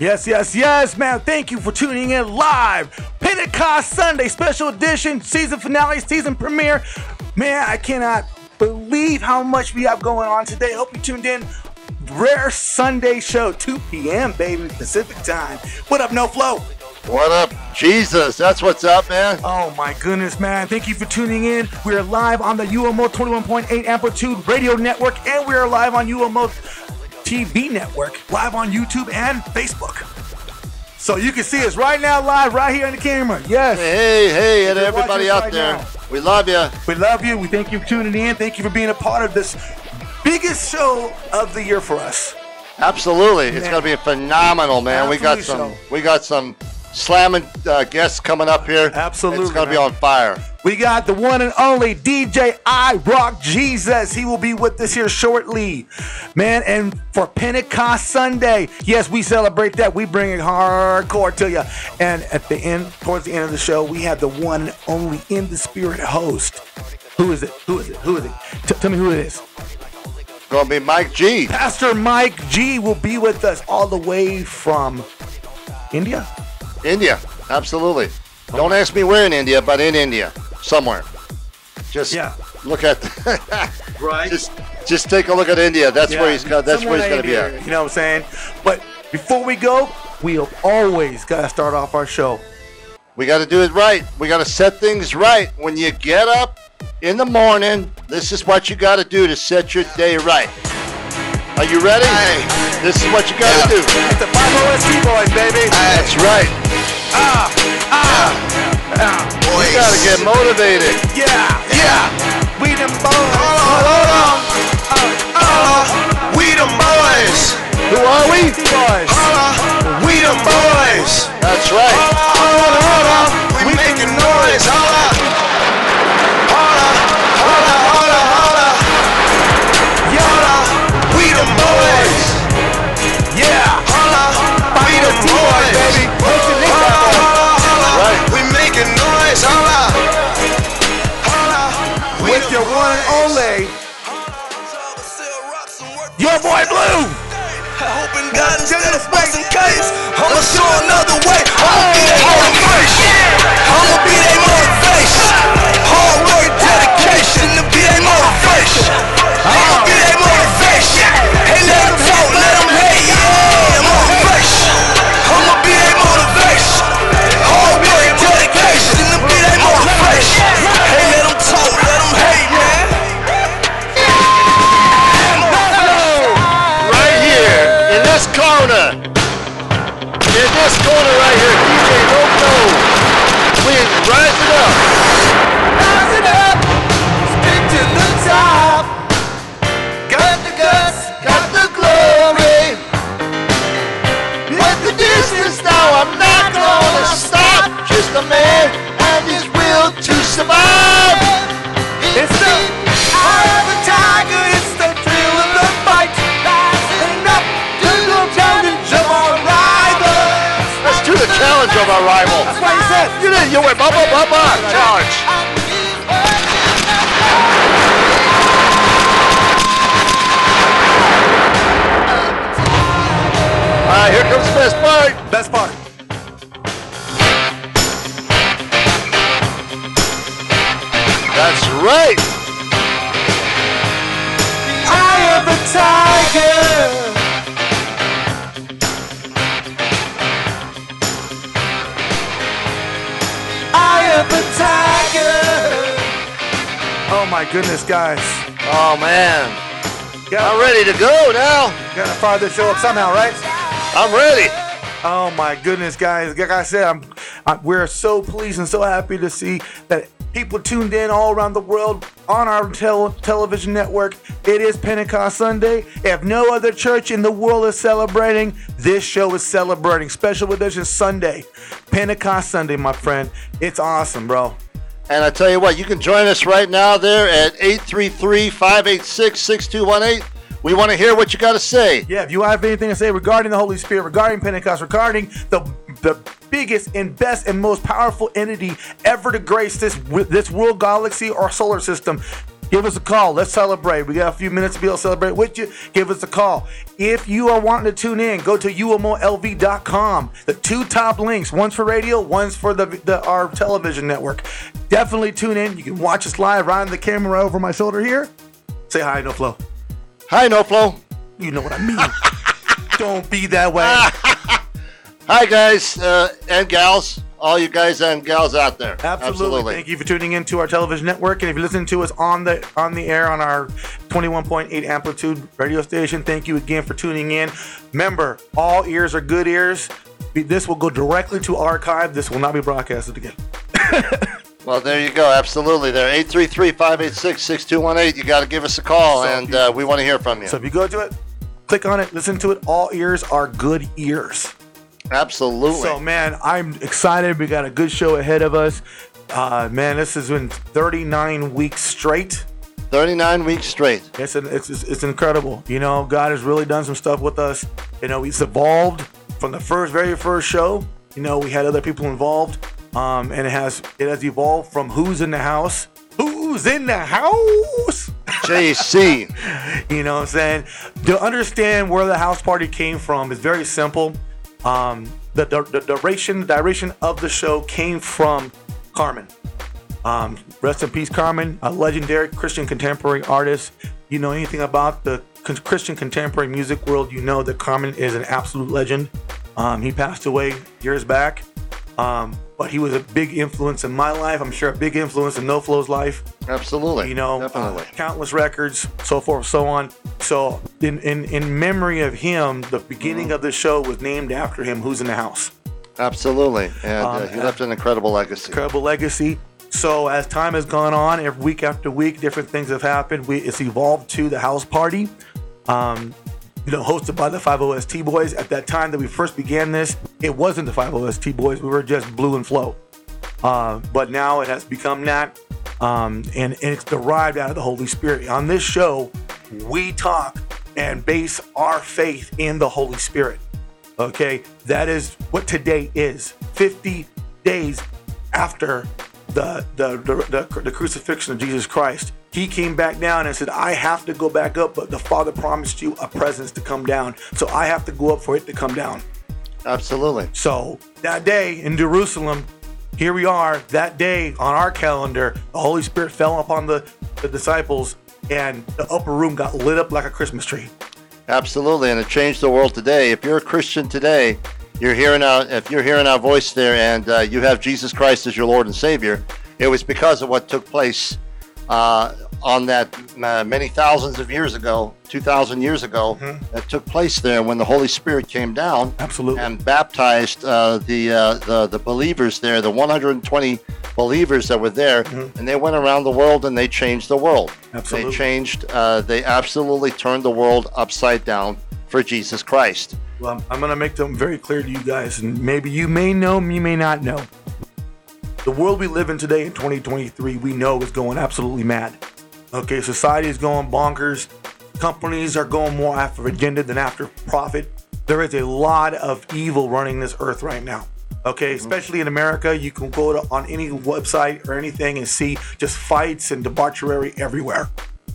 Yes, yes, yes, man. Thank you for tuning in live. Pentecost Sunday special edition, season finale, season premiere. Man, I cannot believe how much we have going on today. Hope you tuned in. Rare Sunday show, 2 p.m., baby, Pacific time. What up, No Flow? What up, Jesus? That's what's up, man. Oh my goodness, man. Thank you for tuning in. We are live on the UMO 21.8 Amplitude Radio Network, and we are live on UMO TV Network, live on YouTube and Facebook. So you can see us right now, live right here on the camera. Yes. Hey, hey, and everybody out right there. now. We love you. We love you. We thank you for tuning in. Thank you for being a part of this biggest show of the year for us. Absolutely, it's gonna be phenomenal, man. We got Absolutely some, we got some slamming uh, guests coming up here. Absolutely, it's gonna be on fire. We got the one and only DJ I Rock Jesus. He will be with us here shortly. Man, and for Pentecost Sunday, yes, we celebrate that. We bring it hardcore to you. And at the end, towards the end of the show, we have the one and only in the spirit host. Who is it? Who is it? Who is it? T- tell me who it is. Gonna be Mike G. Pastor Mike G will be with us all the way from India. India, absolutely. Don't ask me where in India, but in India, somewhere. Just Yeah. look at, Right. just just take a look at India. That's where he's got. That's where he's gonna be at. You know what I'm saying? But before we go, we have always got to start off our show. We got to do it right. We got to set things right. When you get up in the morning, this is what you got to do to set your day right. Are you ready? This is what you got to do. It's the 50ST boys, baby. That's right. Ah, ah, ah. You got to get motivated. Yeah, yeah. We them boys. Hold on. We them boys. Who are we? boys. We them boys. That's right. Hold on, hold on. We making noise. Hold up. Your boy Blue. Hoping God is gonna bust in case. I'ma show another way. I'ma be their motivation. I'ma be their motivation. Hard work, dedication to be their motivation. I'ma be their corner. In this corner right here, DJ Loco. We rise it up. Rise it up. Stick to the top. Got the guts. Got the glory. With the distance now, I'm not gonna stop. Just a man and his will to survive. That's what he said. You did, you went bubba bubba challenge. All right, here comes the best part. Best part. That's right. Eye of the tiger. My goodness, guys. Oh man, I'm Gotta, ready to go now. gotta fire this show up somehow, right? I'm ready. Oh my goodness, guys! Like I said, I'm, i we're so pleased and so happy to see that people tuned in all around the world on our tel- television network. It is Pentecost Sunday. If no other church in the world is celebrating, this show is celebrating. Special edition Sunday, Pentecost Sunday, my friend. It's awesome, bro. And I tell you what, you can join us right now there at 833-586-6218. We want to hear what you got to say. Yeah, if you have anything to say regarding the Holy Spirit, regarding Pentecost, regarding the the biggest and best and most powerful entity ever to grace this this world galaxy or solar system, Give us a call. Let's celebrate. We got a few minutes to be able to celebrate with you. Give us a call. If you are wanting to tune in, go to umolv.com. The two top links, one's for radio, one's for the, the our television network. Definitely tune in. You can watch us live right on the camera over my shoulder here. Say hi, No Flow. Hi, No Flow. You know what I mean. Don't be that way. Hi, guys uh, and gals. All you guys and gals out there. Absolutely. Thank you for tuning in to our television network. And if you listen to us on the on the air on our 21.8 amplitude radio station, thank you again for tuning in. Remember, all ears are good ears. This will go directly to archive. This will not be broadcasted again. Well, there you go. Absolutely. There, 833-586-6218. You got to give us a call, So and uh, we want to hear from you. So if you go to it, click on it, listen to it. All ears are good ears. Absolutely. So man, I'm excited. We got a good show ahead of us. Uh, man, this has been 39 weeks straight. 39 weeks straight. It's, an, it's it's it's incredible. You know, God has really done some stuff with us. You know, He's evolved from the first, very first show. You know, we had other people involved, um, and it has it has evolved from who's in the house, who's in the house. JC. You know what I'm saying? To understand where the house party came from is very simple. Um, the, the, the duration duration of the show came from Carmen. Um, rest in peace, Carmen, a legendary Christian contemporary artist. You know anything about the Christian contemporary music world, you know that Carmen is an absolute legend. Um, he passed away years back, um, but he was a big influence in my life. I'm sure a big influence in No Flow's life Absolutely. you know, Definitely. countless records, so forth, so on. So, in, in in memory of him, the beginning Mm-hmm. of the show was named after him. Who's in the house? Absolutely. And Um, uh, he left an incredible legacy. Incredible legacy. So, as time has gone on, every week after week, different things have happened. We it's evolved to the house party. Um, you know, hosted by the 50ST Boys. At that time that we first began this, it wasn't the 50ST Boys. We were just Blue and Flow. Uh, but now it has become that, um, and, and it's derived out of the Holy Spirit. On this show, we talk and base our faith in the Holy Spirit. Okay, that is what today is. 50 days after the the, the, the, crucifixion of Jesus Christ, he came back down and said, I have to go back up, but the Father promised you a presence to come down. So I have to go up for it to come down. Absolutely. So that day in Jerusalem, here we are. That day on our calendar, the Holy Spirit fell upon the, the disciples, and the upper room got lit up like a Christmas tree. Absolutely. And it changed the world today. If you're a Christian today, you're hearing our if you're hearing our voice there and uh, you have Jesus Christ as your Lord and Savior, it was because of what took place uh, on that uh, many thousands of years ago, 2,000 years ago, that took place there when the Holy Spirit came down Absolutely. and baptized uh, the, uh, the the believers there, the 120 believers that were there, and they went around the world and they changed the world. Absolutely. They changed. Uh, they absolutely turned the world upside down for Jesus Christ. Well, I'm, I'm going to make them very clear to you guys, and maybe you may know, you may not know. The world we live in today in 2023, we know is going absolutely mad. Okay, society is going bonkers. Companies are going more after agenda than after profit. There is a lot of evil running this earth right now. Okay, mm-hmm. especially in America, you can go to, on any website or anything and see just fights and debauchery everywhere.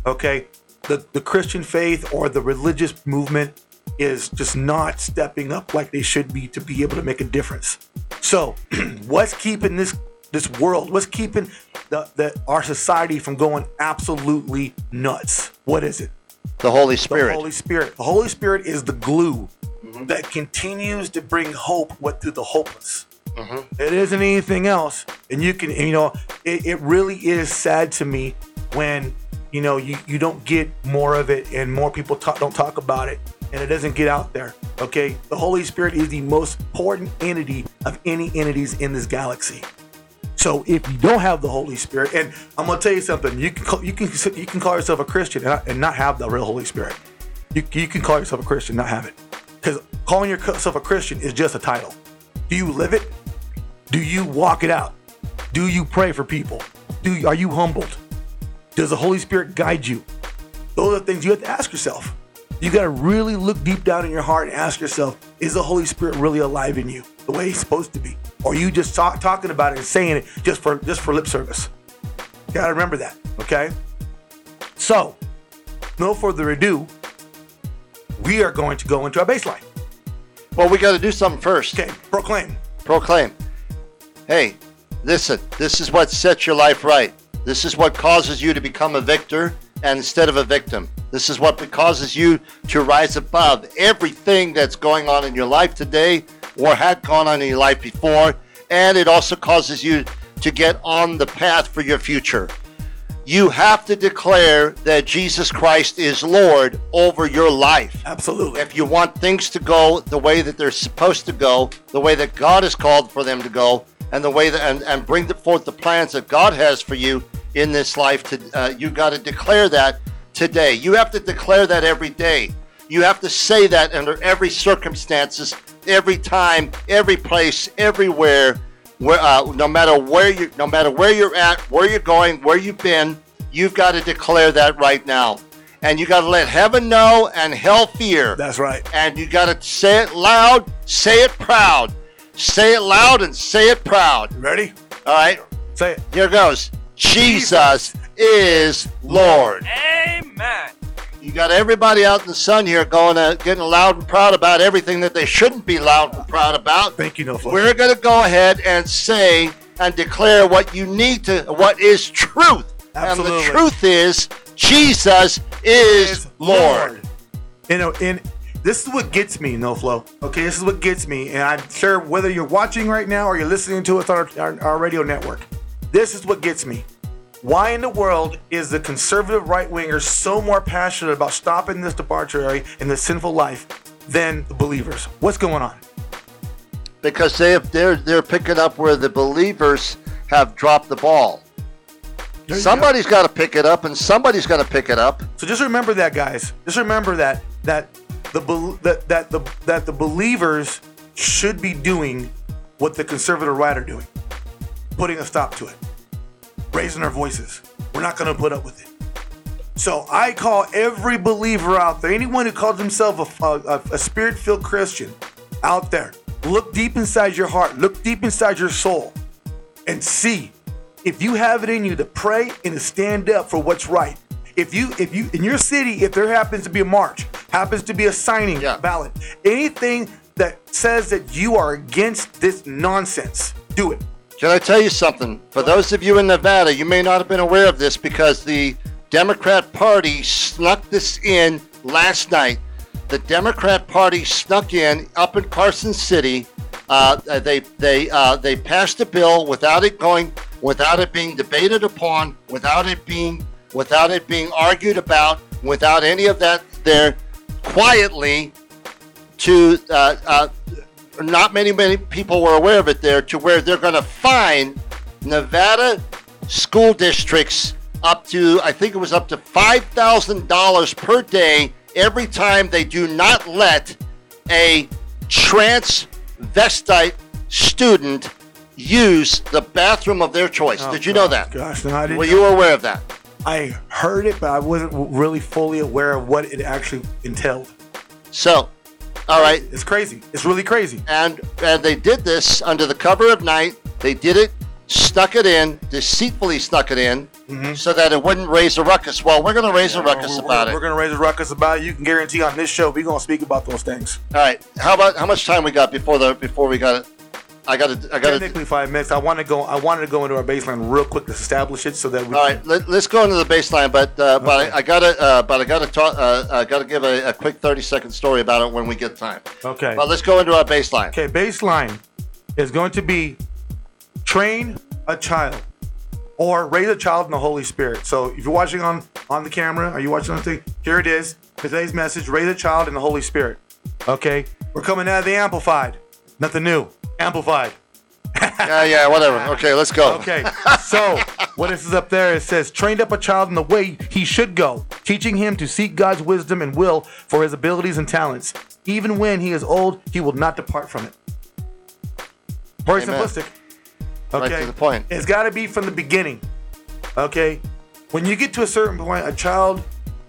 Okay, the the Christian faith or the religious movement is just not stepping up like they should be to be able to make a difference. So, what's keeping this this world? What's keeping the, the our society from going absolutely nuts? What is it? The Holy Spirit. The Holy Spirit. The Holy Spirit is the glue mm-hmm. that continues to bring hope what through the hopeless. Mm-hmm. It isn't anything else. And you can, you know, it, it really is sad to me when, you know, you, you don't get more of it and more people talk, don't talk about it and it doesn't get out there. Okay. The Holy Spirit is the most important entity of any entities in this galaxy. So if you don't have the Holy Spirit, and I'm gonna tell you something, you can call, you can you can call yourself a Christian and not, and not have the real Holy Spirit. You, you can call yourself a Christian, not have it, because calling yourself a Christian is just a title. Do you live it? Do you walk it out? Do you pray for people? Do are you humbled? Does the Holy Spirit guide you? Those are things you have to ask yourself. You got to really look deep down in your heart and ask yourself: Is the Holy Spirit really alive in you, the way He's supposed to be, or are you just talk, talking about it and saying it just for just for lip service? You got to remember that, okay? So, no further ado, we are going to go into our baseline. Well, we got to do something first. Okay, proclaim. Proclaim. Hey, listen, this is what sets your life right. This is what causes you to become a victor and instead of a victim. This is what causes you to rise above everything that's going on in your life today or had gone on in your life before. And it also causes you to get on the path for your future. You have to declare that Jesus Christ is Lord over your life. Absolutely. If you want things to go the way that they're supposed to go, the way that God has called for them to go, and the way that and, and bring forth the plans that God has for you in this life, to uh, you got to declare that today. You have to declare that every day. You have to say that under every circumstances, every time, every place, everywhere. Where, uh, no matter where you, no matter where you're at, where you're going, where you've been, you've got to declare that right now, and you got to let heaven know and hell fear. That's right. And you got to say it loud, say it proud, say it loud, and say it proud. Ready? All right, Say it. here goes. Jesus is Lord. Amen. You got everybody out in the sun here going, uh, getting loud and proud about everything that they shouldn't be loud and proud about. Thank you, No Flow. We're going to go ahead and say and declare what you need to, what is truth. Absolutely. And the truth is, Jesus is Lord. You know, and this is what gets me, No Flow. Okay, this is what gets me, and I'm sure whether you're watching right now or you're listening to us on our, our, our radio network, this is what gets me. Why in the world is the conservative right winger so more passionate about stopping this debauchery and this sinful life than the believers? What's going on? Because they have, they're, they're picking up where the believers have dropped the ball. Somebody's got to pick it up, and somebody's got to pick it up. So just remember that, guys. Just remember that that the bel- that that the that the believers should be doing what the conservative right are doing, putting a stop to it, raising our voices. We're not going to put up with it. So I call every believer out there, anyone who calls himself a, a, a spirit-filled Christian, out there. Look deep inside your heart. Look deep inside your soul, and see if you have it in you to pray and to stand up for what's right. If you, if you, in your city, if there happens to be a march, happens to be a signing Yeah. ballot, anything that says that you are against this nonsense, do it. Can I tell you something? For those of you in Nevada, you may not have been aware of this because the Democrat Party snuck this in last night. The Democrat Party snuck in up in Carson City. Uh, they they uh, they passed a bill without it going, without it being debated upon, without it being without it being argued about, without any of that there, quietly to uh, uh, not many many people were aware of it there to where they're going to fine Nevada school districts up to I think it was up to five thousand dollars per day every time they do not let a transvestite student use the bathroom of their choice. Oh, Did you know that? Gosh, no, I didn't. Were you aware of that? I heard it, but I wasn't really fully aware of what it actually entailed. So, all right, It's crazy. It's really crazy. and and they did this under the cover of night. They did it, stuck it in, deceitfully stuck it in, mm-hmm. so that it wouldn't raise a ruckus. Well, we're going to raise a ruckus we're, about we're, it. We're gonna raise a ruckus about it. You can guarantee on this show we're gonna speak about those things. All right, how about how much time we got before the before we got it? I got to I got to. Technically five minutes. I want to go. I wanted to go into our baseline real quick to establish it so that we. All right, let, us go into the baseline, but uh, but I, I gotta uh, but I gotta talk. Uh, I gotta give a, a quick thirty second story about it when we get time. Okay. But let's go into our baseline. Okay. Baseline is going to be train a child or raise a child in the Holy Spirit. So if you're watching on on the camera, are you watching on the thing? Here it is. Today's message: raise a child in the Holy Spirit. Okay. We're coming out of the amplified. Nothing new. Amplified. Yeah, yeah, whatever. Okay, let's go. Okay, so what this is up there, it says, trained up a child in the way he should go, teaching him to seek God's wisdom and will for his abilities and talents. Even when he is old, he will not depart from it. Very Amen. simplistic. Right Okay. to the point. It's got to be from the beginning. Okay. When you get to a certain point, a child,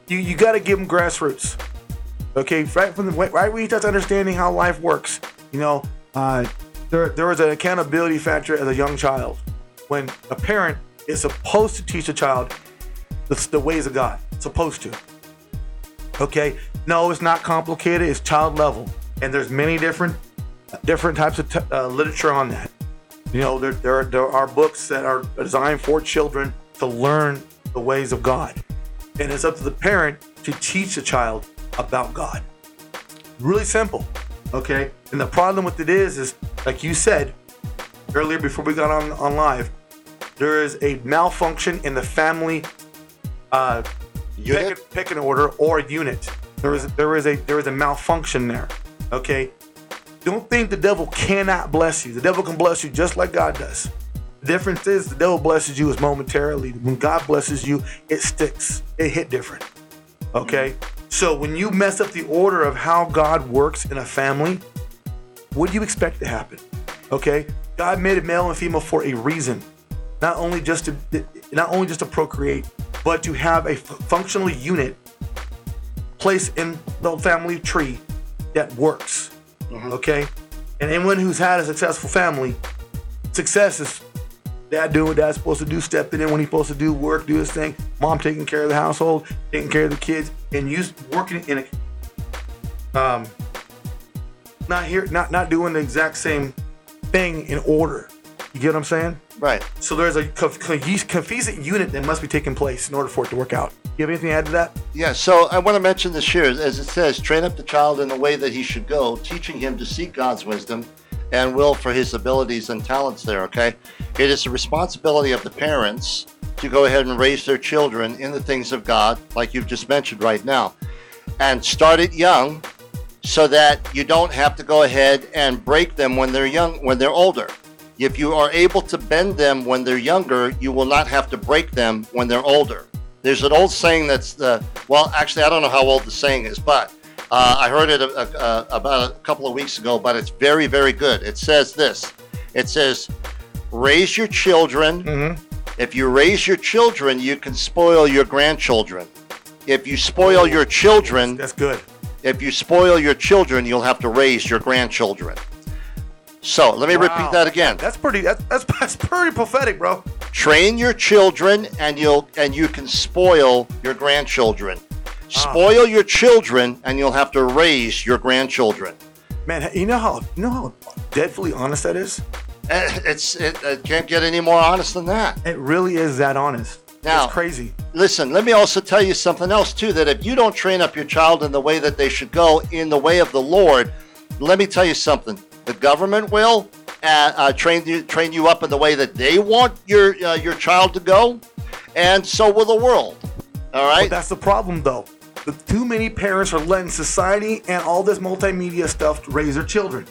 you, you got to give him grassroots. Okay. Right from the right when he starts understanding how life works, you know, uh, there there is an accountability factor as a young child when a parent is supposed to teach a child the, the ways of God. Supposed to. Okay, no, it's not complicated. It's child level, and there's many different different types of t- uh, literature on that. You know, there, there, there are books that are designed for children to learn the ways of God, and it's up to the parent to teach the child about God. Really simple, okay. And the problem with it is, is like you said earlier before we got on on live, there is a malfunction in the family uh, Unit? Pick, pick an order or unit. There is there is a there is a malfunction there. Okay. Don't think the devil cannot bless you. The devil can bless you just like God does. The difference is the devil blesses you is momentarily. When God blesses you, it sticks. It hit different. Okay. So when you mess up the order of how God works in a family, what do you expect to happen? Okay. God made it male and female for a reason. Not only just to not only just to procreate, but to have a functional unit placed in the family tree that works. Mm-hmm. Okay? And anyone who's had a successful family, success is dad doing what dad's supposed to do, stepping in when he's supposed to do work, do his thing, mom taking care of the household, taking care of the kids, and you working in a um not here not not doing the exact same thing in order. You get what I'm saying? Right. So there's a co- co- unit that must be taking place in order for it to work out. You have anything to add to that? Yeah, so I want to mention this here. As it says, train up the child in the way that he should go, teaching him to seek God's wisdom and will for his abilities and talents there, okay? It is the responsibility of the parents to go ahead and raise their children in the things of God, like you've just mentioned right now. And start it young so that you don't have to go ahead and break them when they're young when they're older. If you are able to bend them when they're younger, you will not have to break them when they're older. There's an old saying that's the well, actually, I don't know how old the saying is, but uh, I heard it a, a, a, about a couple of weeks ago. But it's very, very good. It says this. It says, "Raise your children. If you raise your children, you can spoil your grandchildren. If you spoil your children, That's good. if you spoil your children, you'll have to raise your grandchildren." So let me Wow. repeat that again. That's pretty. That's that's, that's pretty prophetic, bro. train your children and you'll and you can spoil your grandchildren Ah. spoil your children and you'll have to raise your grandchildren Man, you know how you know how deadfully honest that is. Eh, it's it, it can't get any more honest than that It really is that honest. Now- it's crazy. listen let me also tell you something else too that if you don't train up your child in the way that they should go in the way of the lord let me tell you something the government will uh, uh, train you train you up in the way that they want your uh, your child to go and so will the world All right. But that's the problem, though. The too many parents are letting society and all this multimedia stuff raise their children.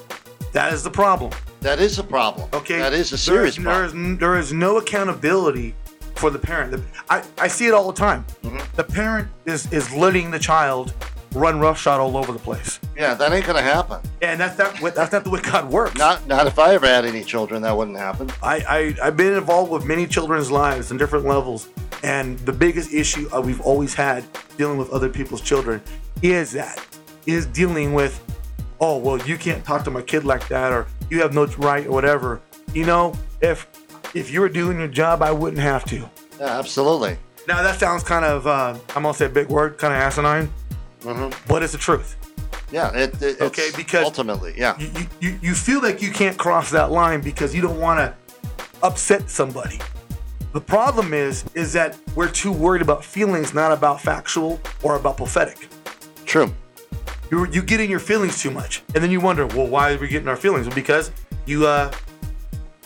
That is the problem. That is a problem Okay, that is a serious there problem there is there is no accountability for the parent. The- I, I see it all the time. Mm-hmm. The parent is is letting the child run roughshod all over the place, Yeah, that ain't gonna happen. Yeah, and that's not that's not the way God works. Not not if I ever had any children, that wouldn't happen. I, I I've been involved with many children's lives in different levels, and the biggest issue uh, we've always had dealing with other people's children is that is dealing with, oh well, you can't talk to my kid like that, or you have no right, or whatever. You know, if if you were doing your job, I wouldn't have to. Yeah, absolutely. Now that sounds kind of uh, I'm gonna say a big word, kind of asinine, but it's the truth. Yeah, it, it Okay, it's because- ultimately, yeah, you- you you feel like you can't cross that line because you don't want to upset somebody. The problem is is that we're too worried about feelings, not about factual or about prophetic. true. You you get in your feelings too much, and then you wonder, well, why are we getting our feelings? Well, because you uh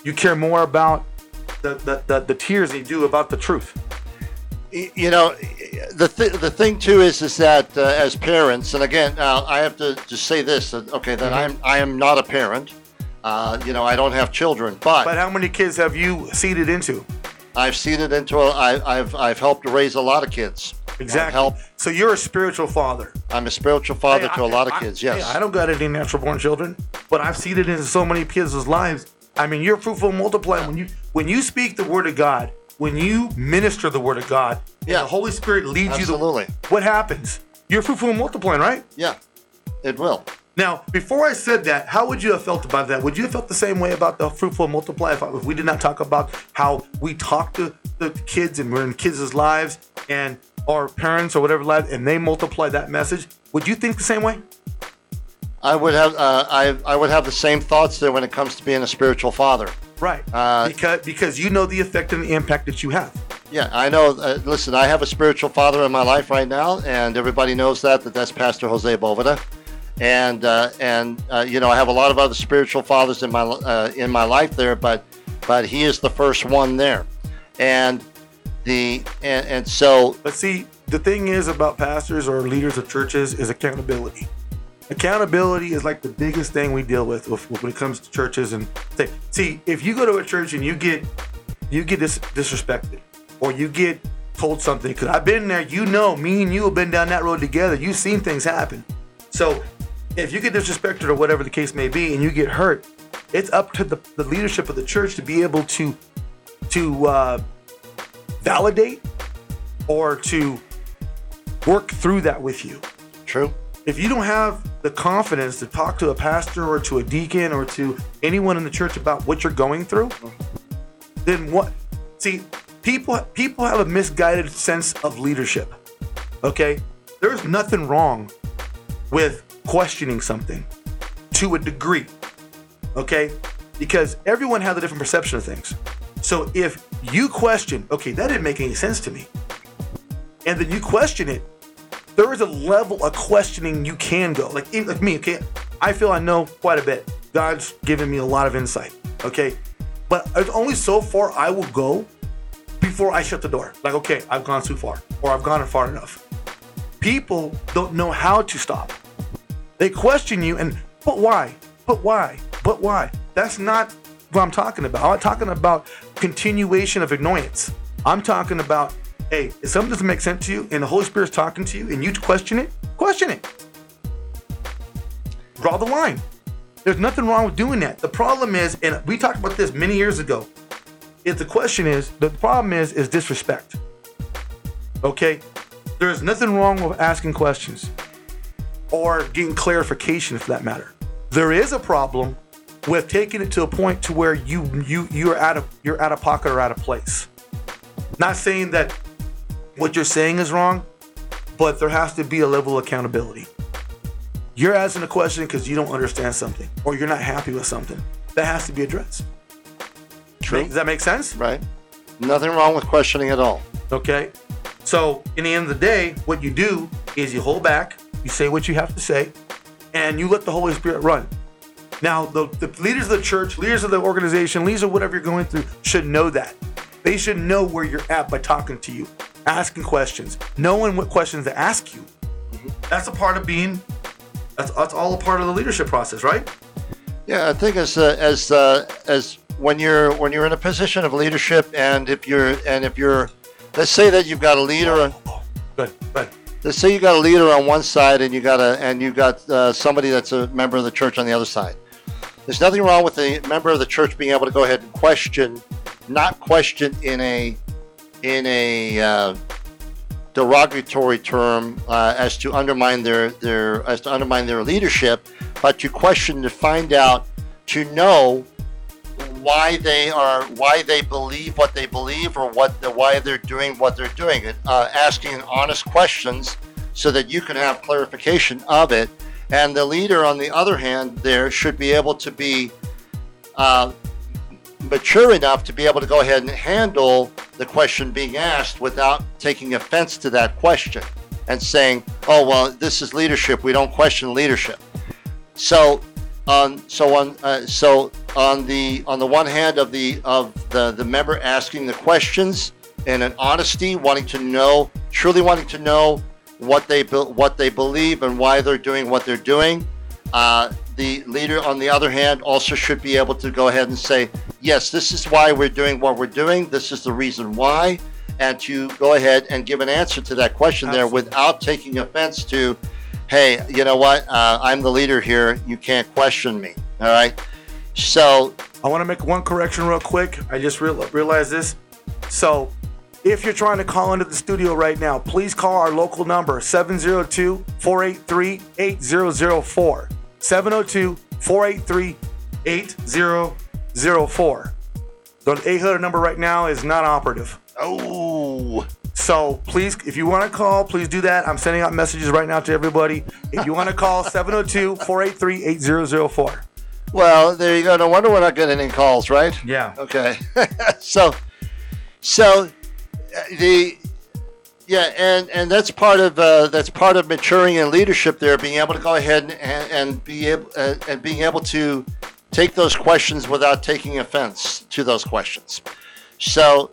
you care more about the the, the, the tears than you do about the truth. You know, the th- the thing too is is that uh, as parents, and again, now I have to just say this. That, okay, that I'm I am not a parent. Uh, you know, I don't have children, but, But how many kids have you seeded into? I've seen it into. A, I, I've I've helped raise a lot of kids. Exactly. helped. So you're a spiritual father. I'm a spiritual father Hey, to a I- lot of I- kids. hey, I don't got any natural born children, but I've seen it in so many kids' lives. I mean, you're fruitful and multiply when you when you speak the word of God, when you minister the word of God, Yeah. the Holy Spirit leads Absolutely. you. The, what happens? You're fruitful and multiplying, right? yeah, it will. Now, before I said that, how would you have felt about that? Would you have felt the same way about the fruitful multiply if, if we did not talk about how we talk to the kids and we're in kids' lives and or parents or whatever, lad, and they multiply that message, would you think the same way? I would have uh, I I would have the same thoughts there when it comes to being a spiritual father. Right. Uh, because because you know the effect and the impact that you have. Yeah, I know. Uh, listen, I have a spiritual father in my life right now, and everybody knows that. That that's Pastor Jose Boveda, and uh, and uh, you know I have a lot of other spiritual fathers in my uh, in my life there, but but he is the first one there, and the and, and so But see, the thing is about pastors or leaders of churches is accountability. Accountability is like the biggest thing we deal with when it comes to churches and thing. See, if you go to a church and you get you get dis- disrespected or you get told something, because I've been there, you know, me and you have been down that road together. You've seen things happen. So if you get disrespected or whatever the case may be and you get hurt, it's up to the, the leadership of the church to be able to to uh, validate or to work through that with you. true. If you don't have the confidence to talk to a pastor or to a deacon or to anyone in the church about what you're going through, then what? See, people people have a misguided sense of leadership. Okay? There's nothing wrong with questioning something to a degree. Okay? Because everyone has a different perception of things. So if you question, okay, that didn't make any sense to me, and then you question it, there is a level of questioning you can go. Like, like me, okay, I feel I know quite a bit. God's given me a lot of insight, okay? But it's only so far I will go before I shut the door. Like, okay, I've gone too far, or I've gone far enough. People don't know how to stop. They question you, and but why? But why? But why? That's not what I'm talking about. I'm not talking about continuation of annoyance. I'm talking about, hey, if something doesn't make sense to you, and the Holy Spirit's talking to you, and you question it, question it. Draw the line. There's nothing wrong with doing that. The problem is, and we talked about this many years ago. If the question is, the problem is, is disrespect. Okay? There's nothing wrong with asking questions or getting clarification for that matter. There is a problem with taking it to a point to where you you you're out of you're out of pocket or out of place. Not saying that what you're saying is wrong, but there has to be a level of accountability. You're asking a question because you don't understand something or you're not happy with something. That has to be addressed. True. Does that make sense? Right. Nothing wrong with questioning at all. Okay. So, in the end of the day, what you do is you hold back, you say what you have to say, and you let the Holy Spirit run. Now, the, the leaders of the church, leaders of the organization, leaders of whatever you're going through should know that. They should know where you're at by talking to you, asking questions, knowing what questions to ask you. That's a part of being, that's, that's all a part of the leadership process, right? Yeah, I think as uh, as uh, as when you're when you're in a position of leadership, and if you're and if you're, let's say that you've got a leader. Oh, good, good. Let's say you got a leader on one side, and you got a and you got uh, somebody that's a member of the church on the other side. There's nothing wrong with a member of the church being able to go ahead and question, not question in a in a uh, derogatory term uh, as to undermine their their as to undermine their leadership, but to question to find out to know why they are why they believe what they believe or what the, why they're doing what they're doing uh, asking honest questions so that you can have clarification of it and the leader on the other hand there should be able to be uh, mature enough to be able to go ahead and handle the question being asked without taking offense to that question and saying oh well this is leadership. We don't question leadership. So on so on uh, so on the on the one hand of the of the the member asking the questions in an honesty wanting to know truly wanting to know what they be, what they believe and why they're doing what they're doing uh, the leader on the other hand also should be able to go ahead and say yes this is why we're doing what we're doing this is the reason why and to go ahead and give an answer to that question there without taking offense to hey, you know what? Uh, I'm the leader here. You can't question me. All right. So, I want to make one correction real quick. I just real, realized this. So, if you're trying to call into the studio right now, please call our local number 702 483 8004. 702 483 8004. The 800 number right now is not operative. oh, So please, if you want to call, please do that. I'm sending out messages right now to everybody. If you want to call, 702-483-8004. Well, there you go. No wonder we're not getting any calls, right? Yeah. Okay. so, so the yeah, and and that's part of uh, that's part of maturing in leadership. There, being able to go ahead and, and, and be able uh, and being able to take those questions without taking offense to those questions. So,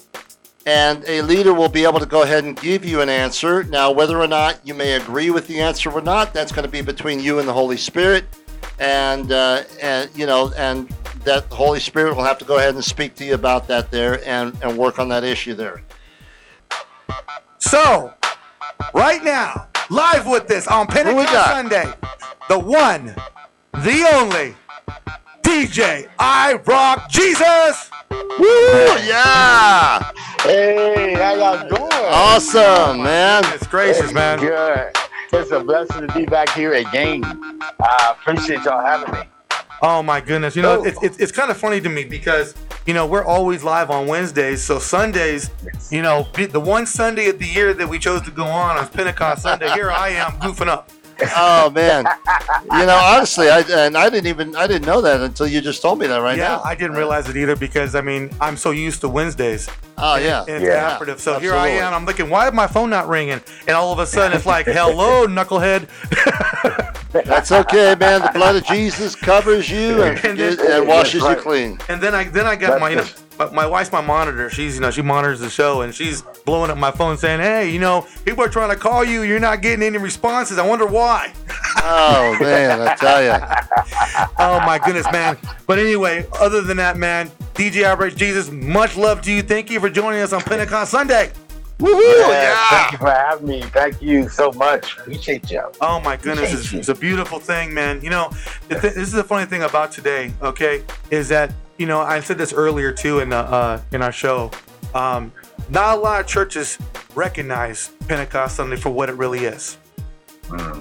and a leader will be able to go ahead and give you an answer. Now, whether or not you may agree with the answer or not, that's going to be between you and the Holy Spirit, and uh, and you know, and that the Holy Spirit will have to go ahead and speak to you about that there and and work on that issue there. So, right now, live with this on we Pentecost? Sunday, the one, the only, DJ I Rock Jesus. Woo! Yeah! Hey, how y'all doing? Awesome, man. It's gracious, man. Good. It's a blessing to be back here again. I appreciate y'all having me. Oh my goodness! You know, Oh. it's, it's, it's kind of funny to me because you know we're always live on Wednesdays, so Sundays, you know, the the one Sunday of the year that we chose to go on on Pentecost Sunday. Here I am goofing up. Oh man. You know, honestly, I and I didn't even I didn't know that until you just told me that right yeah, now. I didn't realize it either because I mean I'm so used to Wednesdays. Oh yeah. and it's Yeah, operative. So here I am. I'm looking. Why is my phone not ringing? And all of a sudden it's like, "Hello, knucklehead." That's okay, man. The blood of Jesus covers you and, And then- and washes you Right. clean. And then I then I got my you know, my, wife's my monitor. She's you know she monitors the show and she's blowing up my phone saying, "Hey, you know people are trying to call you. You're not getting any responses. I wonder why." Oh man, I tell you. Oh my goodness, man. But anyway, other than that, man, DJ Average Jesus, much love to you. Thank you for joining us on Pentecost Sunday. Woohoo! Yeah, Thank you for having me. Thank you so much. Appreciate y'all. Oh my goodness, it's, it's a beautiful thing, man. You know, the th- this is the funny thing about today. Okay, is that you know I said this earlier too in the uh, in our show. Um, not a lot of churches recognize Pentecost Sunday for what it really is.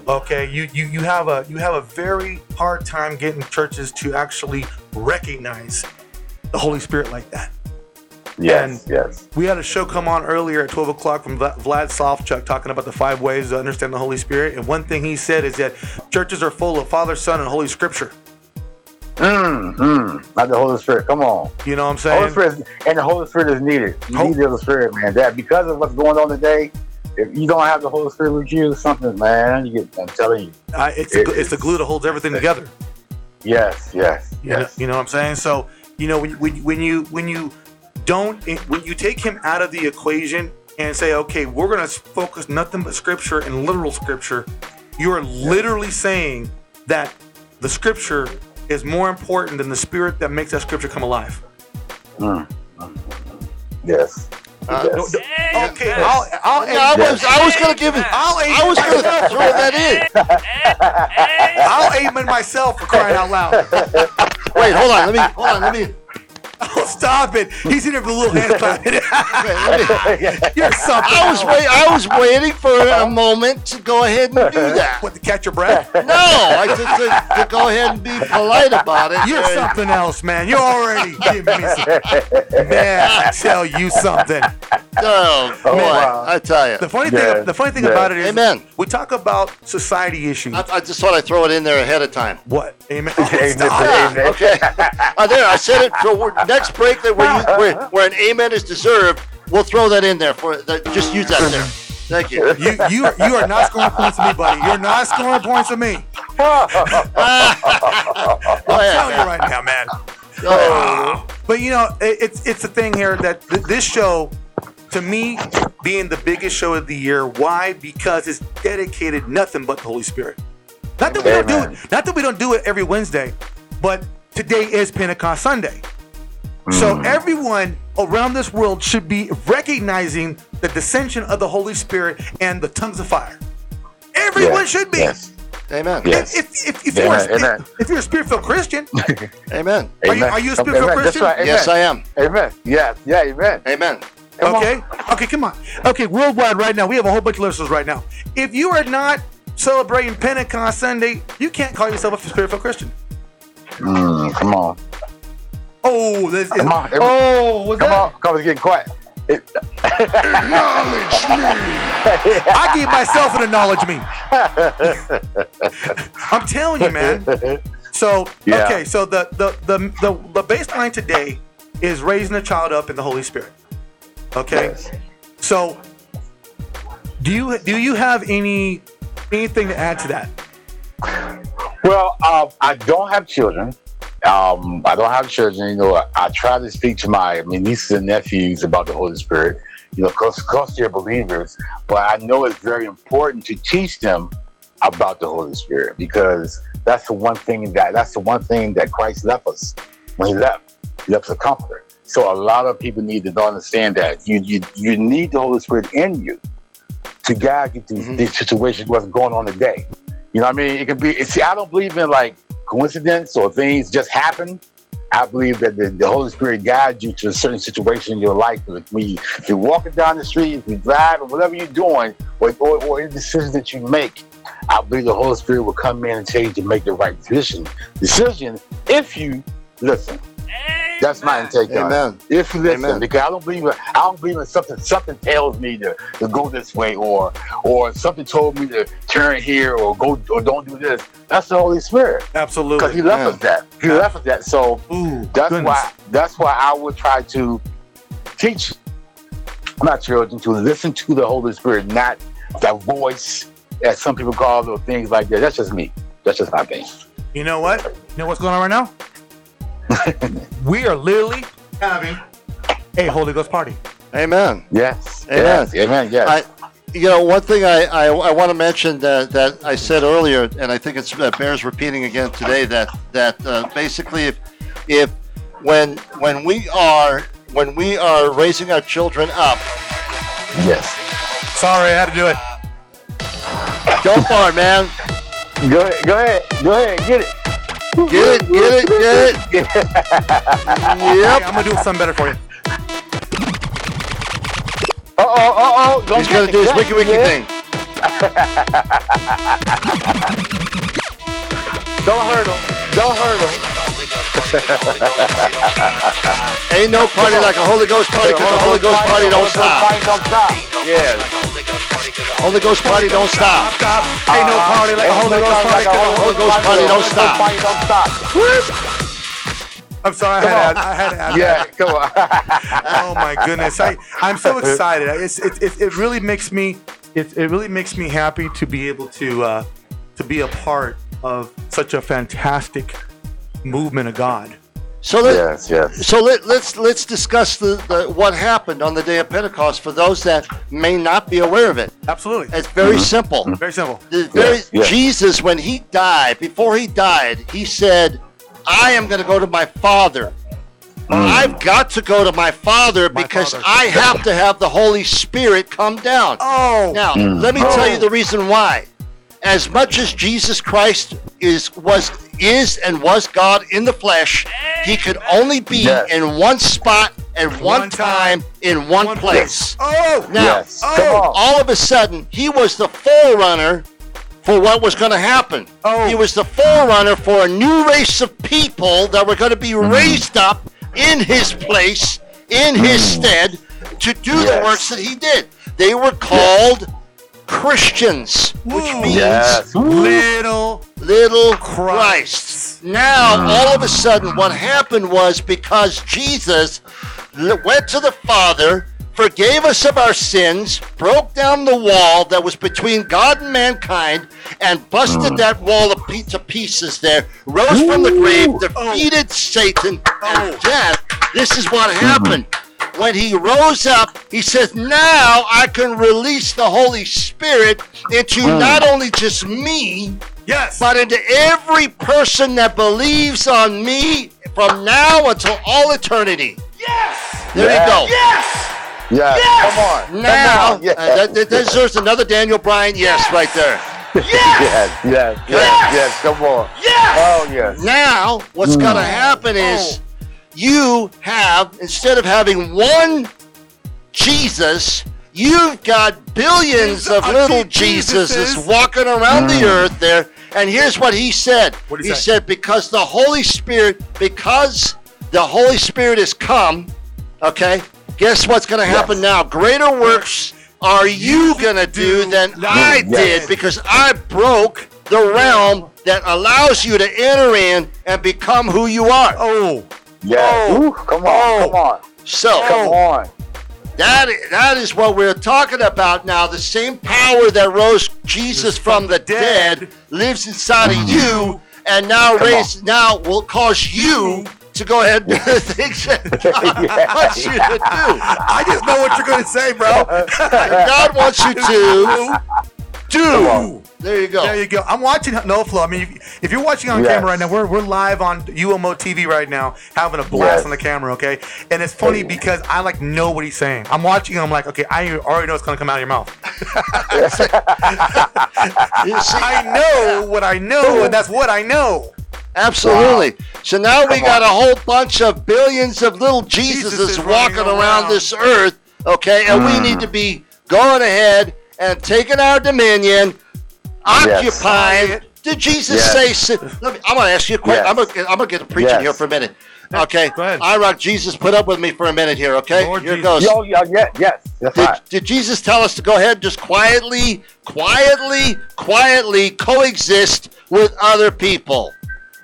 Okay, you, you you have a you have a very hard time getting churches to actually recognize the Holy Spirit like that. Yes, yes. We had a show come on earlier at 12 o'clock from Vla- Vlad Savchuk talking about the five ways to understand the Holy Spirit. And one thing he said is that churches are full of Father, Son, and Holy Scripture. Mm, mm. Not the Holy Spirit. Come on. You know what I'm saying? Holy? Spirit is, and the Holy Spirit is needed. You need the Holy Spirit, man. That because of what's going on today, if you don't have the Holy Spirit with you, something, man, you get. I'm telling you. Uh, it's, the, it's the glue that holds everything together. Yes, yes, You know, yes. you know what I'm saying? So, you know, when, when, when you when you don't when you take him out of the equation and say, okay, we're gonna focus nothing but scripture and literal scripture, you are literally saying that the scripture is more important than the spirit that makes that scripture come alive. Mm. Yes. Uh, yes. No, no, okay, I'll, I'll, Yeah, I was I was gonna give it. I'll, I was gonna throw that in. I'll amen myself for crying out loud. Wait, hold on. Let me hold on. Let me. Oh, stop it. He's in there with a little hand clap. Wait, let me You're something. I was wait. I was waiting for a moment to go ahead and do that. What, to catch your breath? No, I just to, to go ahead and be polite about it. You're And- something else, man. You're already giving me some. Man, I tell you something. Oh boy, wow. I tell you. The funny Yeah, thing, the funny thing yeah. about it is, Amen. we talk about society issues. I, I just thought I'd throw it in there ahead of time. what? Amen. Oh, Amen. Amen. Okay. Uh, there, I said it. We're, next break, that where, you, where where an amen is deserved, we'll throw that in there for. That, just use that there. Thank you. You, you, you are not scoring points to me, buddy. You're not scoring points to me. I'm telling you right now, man. Ahead. But you know, it, it's it's the thing here that th- this show, to me, being the biggest show of the year. Why? Because it's dedicated nothing but the Holy Spirit. Not that we don't do it. Not that we don't do it every Wednesday, but today is Pentecost Sunday. So everyone around this world should be recognizing the descension of the Holy Spirit and the tongues of fire. Everyone Yes, should be. Yes. Amen. Yes. If, if, if, if, you're Amen, a, amen. if, if you're a spirit-filled Christian, Amen. Are you- are you a Amen. spiritual That's Christian? right. Yes, I am. Amen. Yes. Yeah. Amen. Amen. Come on. Okay. Okay, come on. Okay, worldwide right now, we have a whole bunch of listeners right now. If you are not celebrating Pentecost Sunday, you can't call yourself a spiritual Christian. Mm, come on. Oh, this is, Come on. Oh, was Come that? on. Come on. It's getting quiet. it, I give myself an acknowledge me. I'm telling you, man. So Yeah. okay, so the the, the the the baseline today is raising a child up in the Holy Spirit. Okay. yes. So do you do you have any anything to add to that? Well, um, I don't have children. Um, I don't have children. You know, I, I try to speak to my, my nieces and nephews about the Holy Spirit. You know, because because they're believers, but I know it's very important to teach them about the Holy Spirit because that's the one thing that that's the one thing that Christ left us when He left. He left us a comforter. So a lot of people need to understand that you you you need the Holy Spirit in you to guide you through Mhm. these situations. What's going on today? You know what I mean? It can be, see, I don't believe in like coincidence or things just happen. I believe that the, the Holy Spirit guides you to a certain situation in your life. If you're walking down the street, if you drive, or whatever you're doing, or, or, or any decision that you make, I believe the Holy Spirit will come in and tell you to make the right decision. Decision if you listen. That's my intake on it. Amen. If you listen, Amen. because I don't believe in, I don't believe in something. Something tells me to, to go this way, or or something told me to turn here, or go or don't do this. That's the Holy Spirit, Absolutely, because Absolutely. He left Yeah. us that. He left us that. So Ooh, that's goodness. why that's why I would try to teach my children to listen to the Holy Spirit, not that voice, as some people call it, or things like that. That's just me. That's just my thing. You know what? You know what's going on right now? we are literally having a Holy Ghost party. Amen. Yes. Amen. Yes. Amen. Yes. I, you know, one thing I, I, I want to mention that, that I said earlier, and I think it uh, bears repeating again today, that that uh, basically, if if when when we are when we are raising our children up, yes. Sorry, I had to do it. go for it, man. Go ahead. Go ahead. Go ahead. Get it. Get it, get it, get it. Hey, Yep. I'm gonna do something better for you. Uh oh. Uh oh. Don't He's gonna do his it. wiki wiki Yeah. thing. Don't hurt him. Don't hurt him. Ain't no party like a Holy Ghost party because the Holy Ghost party don't stop. Party don't stop. Yes. Holy Ghost party don't stop. Stop. Ain't no party like a Holy Ghost party. Holy Ghost party don't stop. I'm sorry, I had, to, I had to add Yeah, come on. Oh my goodness, I I'm so excited. It's, it, it, it really makes me it, it really makes me happy to be able to uh, to be a part of such a fantastic movement of God. So let, yes, yes. So let, let's let's discuss the, the what happened on the day of Pentecost for those that may not be aware of it. Absolutely, It's very simple. very simple. The very Mm-hmm. yeah. Jesus, when he died, before he died, he said, "I am going to go to my Father. I've got to go to my Father My because Father. I have to have the Holy Spirit come down." Oh, Now, Mm. let me tell you the reason why. As much as Jesus Christ is was is and was God in the flesh, he could only be Yes. in one spot at one, One time, time, in one, one place. oh, Now, yes. oh, all of a sudden, he was the forerunner for what was going to happen. Oh. He was the forerunner for a new race of people that were going to be Mm-hmm. raised up in his place, in his stead, to do the Mm. Works that he did. They were called Christians, which Woo. means Yes. little little Christ. Christ. Now, all of a sudden, what happened was because Jesus went to the Father, forgave us of our sins, broke down the wall that was between God and mankind, and busted that wall to pe- to pieces there, rose from the grave, oh. defeated Satan and oh. death. This is what mm-hmm. happened. When he rose up, he says, Now I can release the Holy Spirit into not only just me, Yes. but into every person that believes on me from now until all eternity. yes. There Yeah. you go. Yes. Yes. Come on. Now, Come on. Yes. uh, that, that deserves another Daniel Bryan yes right there. yes. Yes. Yes. Yes. Come on. Yes. Oh yes. Now, what's going to happen is you have, instead of having one Jesus, you've got billions of little Je- Jesuses Jesuses. walking around the mm. earth there. And here's what he said. What'd he he said, because the Holy Spirit, because the Holy Spirit has come, okay, guess what's going to happen Yes. now? Greater works are you going to do than I Yes. did because I broke the realm that allows you to enter in and become who you are. Oh, Yeah. Oh. Ooh, come on, Oh. come on, So come on. that that is what we're talking about now. The same power that rose Jesus from the dead lives inside of you, mm-hmm. and now Come raise now will cause you to go ahead and do the things that God wants you to do. I just know what you're gonna say, bro. God wants you to do. There you go. There you go. I'm watching No Flow. I mean, if, if you're watching on Yes. camera right now, we're, we're live on UMO TV right now, having a blast Yes. on the camera. Okay, and it's funny because I like know what he's saying. I'm watching. I'm like, okay, I already know what's gonna come out of your mouth. I know what I know, and that's what I know. Absolutely. So now we got on. a whole bunch of billions of little Jesuses Jesuses walking around around. this earth, okay? And we mm. need to be going ahead and taking our dominion, occupying. Did Jesus Yes. say? si- Let me, I'm going to ask you a question. Yes. I'm going I'm to get to preaching Yes. here for a minute. Okay. Go ahead. I rock. Jesus, put up with me for a minute here. Okay. Lord here it Jesus. goes. Yo, yo, yeah, yes, that's Did, right. did Jesus tell us to go ahead and just quietly, quietly, quietly coexist with other people?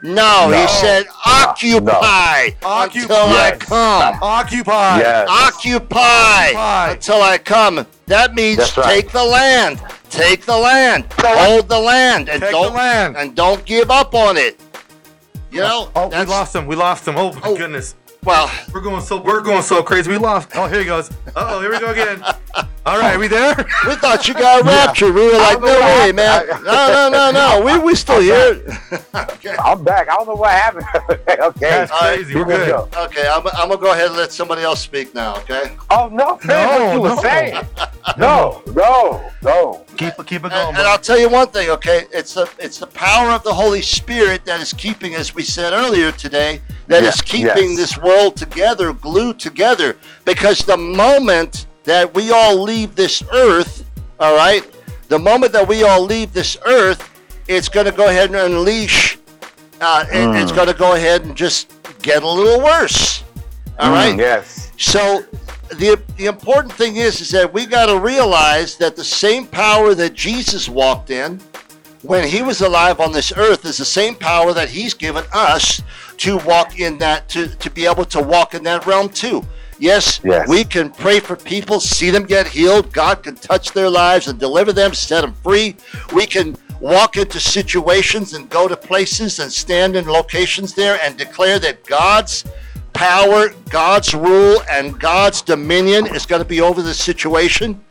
No, he said occupy Occupy. until I come. Occupy. Yes. Occupy Occupy. until I come. That means right. take the land. Take the land. Hold the land, and Take don't land. and don't give up on it. You know, Oh, we that's- lost him. We lost him. Oh my Oh. goodness. well. We're going so we're going so crazy. We lost. Oh, here he goes. Uh oh, here we go again. All right, are we there? We thought you got raptured. We were like, no know what way, man. No, no, no, no. We we still here. okay. I'm back. I don't know what happened. okay. That's All right, crazy. Here We're good. go. Okay, I'm, I'm gonna go ahead and let somebody else speak now. Okay. Oh no, man, No, what you no. were saying? No, no, no. Keep it, keep it going. and bro. I'll tell you one thing. Okay, it's the it's the power of the Holy Spirit that is keeping, as we said earlier today, that is Yes, keeping yes. this world together, glued together. Because the moment that we all leave this earth, all right, the moment that we all leave this earth, it's going to go ahead and unleash. Uh, Mm. it's going to go ahead and just get a little worse. All right. Mm, yes. So the the important thing is is that we got to realize that the same power that Jesus walked in when he was alive on this earth is the same power that he's given us to walk in that to to be able to walk in that realm too. Yes, Yes. we can pray for people, see them get healed. God can touch their lives and deliver them, set them free. We can walk into situations and go to places and stand in locations there and declare that God's power, God's rule, and God's dominion is going to be over the situation.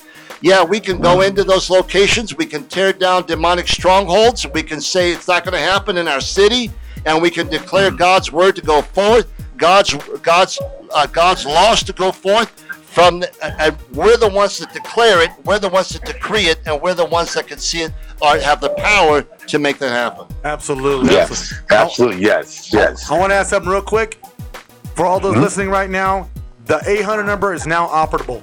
Yeah, we can go into those locations. We can tear down demonic strongholds. We can say it's not going to happen in our city, and we can declare God's word to go forth, God's God's uh, God's laws to go forth. From the, and we're the ones that declare it. We're the ones that decree it, and we're the ones that can see it or have the power to make that happen. Absolutely. Yes. absolutely. Absolutely. Yes. Yes. I want to ask something real quick. For all those listening right now, the 800 number is now operable.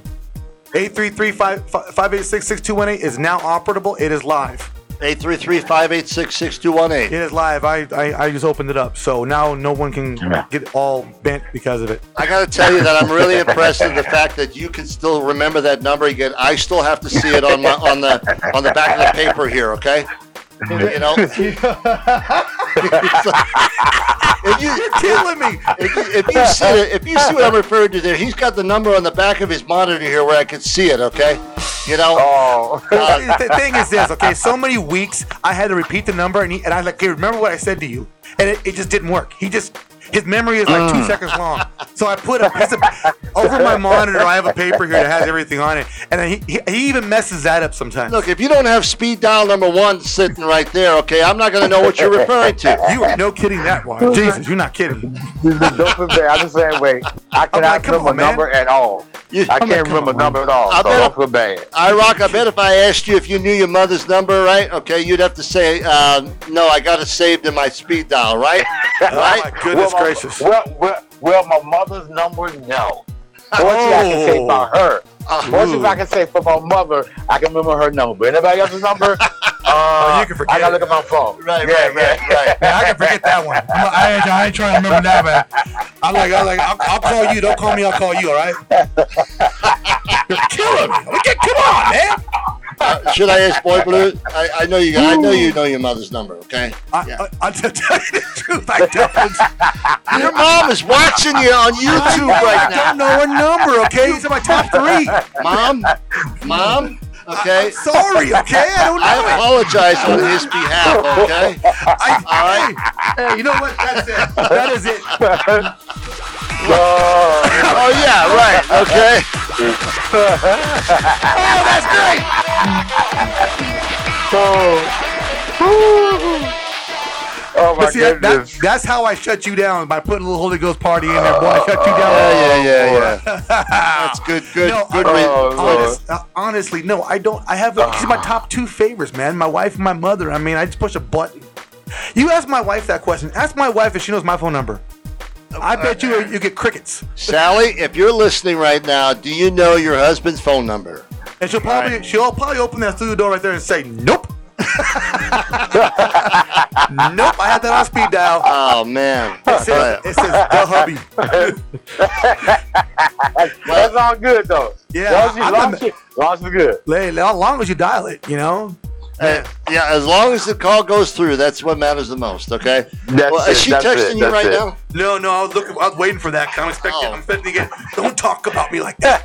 833-586-6218 is now operable. It is live. 833-586-6218. It is live. I, I I just opened it up, so now no one can get all bent because of it. I got to tell you that I'm really impressed with the fact that you can still remember that number. Again, I still have to see it on my on the on the back of the paper here. Okay, you know. if you Killing me. if you, if you see it, if you see what I'm referring to there, he's got the number on the back of his monitor here where I can see it. Okay, you know. Oh. Uh, the thing is this, okay? So many weeks I had to repeat the number, and, he, and I was like, "Okay, remember what I said to you?" And it, it just didn't work. He just his memory is like two seconds long. So I put a piece of over my monitor. I have a paper here that has everything on it, and then he, he, he even messes that up sometimes. Look, if you don't have speed dial number one sitting right there, okay, I'm not going to know what you're referring to. you are no kidding that one. Jesus, you're not kidding. Don't feel. I'm the same way. I cannot like, remember on, man. number at all. You- I can't like, remember on, number at all. I so bet- don't feel bad. I rock. I bet if I asked you if you knew your mother's number, right? Okay, you'd have to say, uh, "No, I got it saved in my speed dial," right? Oh right? my goodness well, my- gracious. Well, well, well, my mother's number, no. What One thing I can say about her. Uh, One thing I can say for my mother, I can remember her number. But anybody else's number, Uh, you can forget I gotta look at my phone. Right, Yeah, right, right, yeah. right. Yeah, I can forget that one. I'm I, ain't, I ain't trying to remember that, man. I'm like, I'm like, I'll, I'll call you. Don't call me. I'll call you. All right. You're killing me. We get, come on, man. Uh, should I ask Boy Blue? I, I know you. I know you know your mother's number. Okay. I, Yeah. I, I'll tell you the truth. I don't. Your mom is watching you on YouTube right now. I don't know her number. Okay, he's in my top three. Mom, mom. Okay. Sorry. Okay, I don't know. I it. apologize on his behalf. Okay. I, All right. Hey, you know what? That's it. That is it. Oh, Oh yeah. Right. Okay. Oh, that's great. oh my But see, that, that, goodness. that's how I shut you down by putting a little Holy Ghost party in there, boy. I shut you down. Yeah, yeah, yeah, yeah. That's good. Good. No, good. Oh, honest, uh, honestly, no, I don't. I have these are my top two favorites, man. My wife and my mother. I mean, I just push a button. You ask my wife that question. Ask my wife if she knows my phone number. I bet you you get crickets, Sally, if you're listening right now, do you know your husband's phone number? And she'll probably she'll probably open that studio door right there and say, "Nope." nope, I had that on speed dial. Oh man. It says, it says the hubby. That's all good though. Yeah, Long as you- long as long as good. Lay- As long as you dial it, you know. Uh, yeah, as long as the call goes through, that's what matters the most. Okay. That's well, is it, she that's texting it, you right it. now? No, no, I was looking. I was waiting for that. 'cause I'm expecting. Oh. I'm expecting to get. Don't talk about me like that.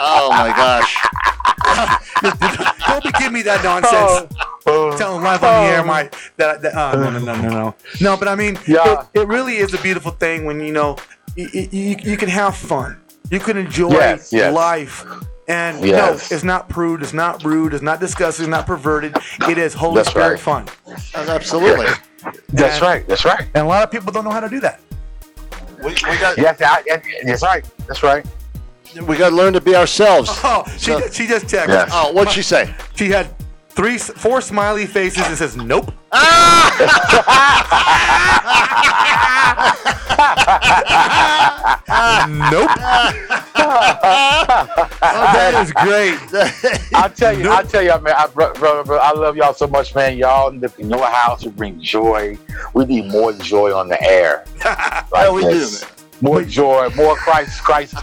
Oh my gosh. Don't be giving me that nonsense. Oh. Telling live on the air, my that, that uh, no, no, no, no, no, no. But I mean, Yeah. it, it really is a beautiful thing when you know you, you, you can have fun, you can enjoy Yes, yes. life, and Yes. no, it's not prude, it's not rude, it's not disgusting, it's not perverted. It is Holy That's Spirit right. fun, uh, Absolutely. That's And- right. That's right. and a lot of people don't know how to do that. We, we got Yes, I, I- that's right. That's right. we got to learn to be ourselves. Oh, she So- just, she just texted. Yes. Oh, what'd she say? She had three, four smiley faces and says nope. Nope. Oh, that is great. I'll tell you, Nope. I'll tell you, man. I, bro, bro, bro, I love y'all so much, man. Y'all in the Noah house we bring joy. We need more joy on the air. Yeah, we do, man. More joy, more Christ, Christ,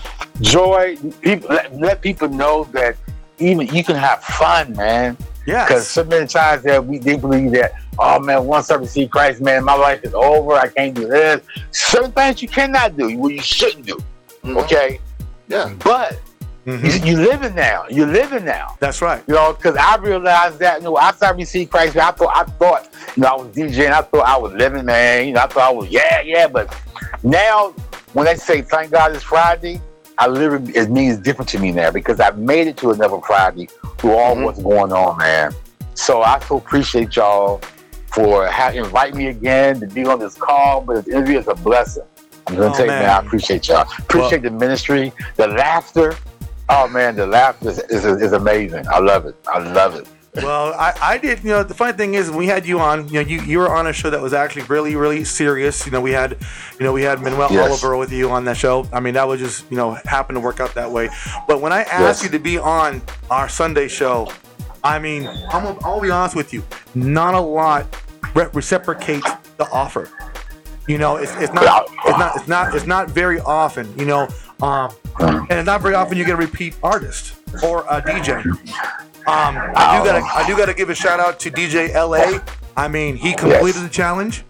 joy. People, let, let people know that even you can have fun, man. Because Yes. so many times that we they believe that, oh man, once I receive Christ, man, my life is over. I can't do this. Certain things you cannot do, what you shouldn't do. Mhm. Okay, Yeah. but Mhm. you, you living now. You're living now. That's right. You know, because I realized that, you know, after I received Christ, man I thought, I thought, you know, I was DJing, I thought I was living, man. You know, I thought I was, yeah, yeah. But now, when they say, thank God it's Friday, I literally, it means different to me now because I made it to another Friday through all Mhm. what's going on, man. So I so appreciate y'all for ha- inviting me again to be on this call, but this interview is a blessing. I'm gonna Oh, tell you, man. man, I appreciate y'all. Appreciate the ministry, the laughter. Oh man, the laughter is, is, is amazing. I love it. I love it. Well, I, I did. You know, the funny thing is, when we had you on, you know, you, you were on a show that was actually really, really serious. You know, we had, you know, we had Manuel Yes. Oliver with you on that show. I mean, that was just, you know, happened to work out that way. But when I asked Yes. you to be on our Sunday show, I mean, I'm, I'll be honest with you, not a lot re- reciprocates the offer. You know, it's, it's not, it's not, it's not, it's not very often. You know, um, and it's not very often you get a repeat artist or a DJ. Um, I do gotta, I do gotta give a shout out to DJ LA. I mean, he completed the challenge.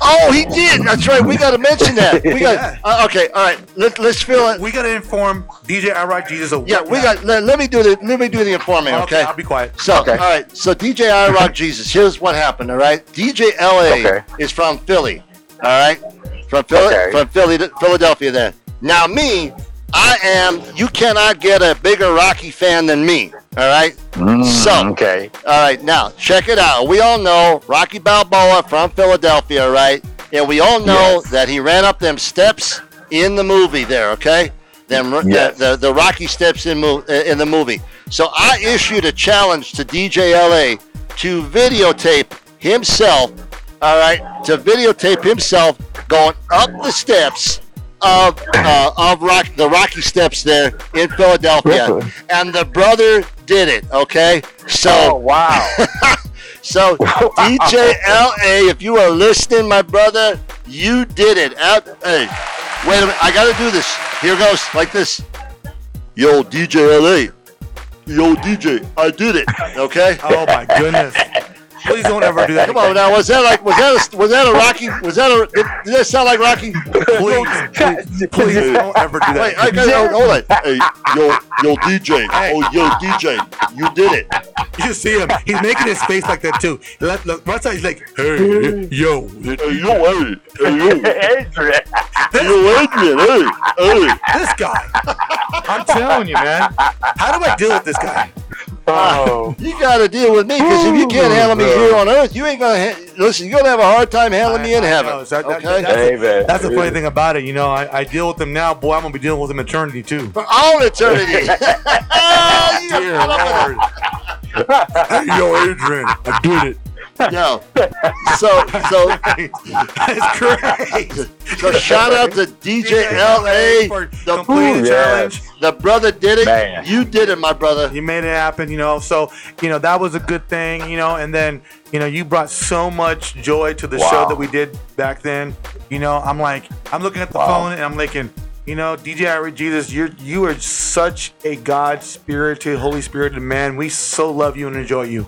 Oh, he did. That's right. We got to mention that. We got. Yeah. Uh, okay. All right. Let, let's fill it. We gotta inform DJ I Rock Jesus. Of Yeah, we got. Let, let me do the. Let me do the informing. Okay, Okay. I'll be quiet. So, Okay. all right. So, DJ I Rock Jesus. Here's what happened. All right. DJ LA Okay. is from Philly. All right. From Philly. From Philly, Philadelphia. Then. Now, me, I am. You cannot get a bigger Rocky fan than me. All right. Mm, So- okay, All right, now check it out. We all know Rocky Balboa from Philadelphia, right? And we all know Yes. that he ran up them steps in the movie there, okay? Them Yes. the, the the Rocky steps in mo- uh, in the movie. So I issued a challenge to DJ LA to videotape himself, all right, to videotape himself going up the steps of uh, of rock the Rocky steps there in Philadelphia, Really? and the brother did it. Okay, so oh wow, So DJ LA, if you are listening, my brother, you did it. Out, hey, wait a minute, I gotta do this. Here goes, like this. Yo, DJ LA. Yo, DJ, I did it. Okay. Oh my goodness! Please don't ever do that. Come on now, was that like was that a, was that a Rocky? Was that a did, did that sound like Rocky? Please, please, please don't ever do that. Wait, that. I got hold on. Hey, yo, yo, DJ. Oh, yo, DJ, you did it. You see him? He's making his face like that too. Look, look, one side he's like, "Hey, yo, Hey, yo, hey, hey, yo, Adrian. yo, Adrian, hey, hey. this guy." I'm telling you, man. How do I deal with this guy? Oh, You got to deal with me because if you can't handle me here on earth, you ain't gonna ha- listen. You're gonna have a hard time handling me in I- I heaven. know. So that- Okay. that's, Hey, man. that's the funny thing about it. You know, I, I deal with them now. Boy, I'm gonna be dealing with them eternity too. For all eternity. Ah, you Dear Lord. yo, Adrian, I did it. Of a- No. So, so, That's great. so shout out to DJ LA, for the, completing the Yes. the brother did it. Man. You did it, my brother. You made it happen, you know. So, you know, that was a good thing, you know. And then, you know, you brought so much joy to the show that we did back then. You know, I'm like, I'm looking at the Wow. phone and I'm thinking, you know, DJ I Rock Jesus, you're you are such a God spirited, Holy Spirited man. We so love you and enjoy you.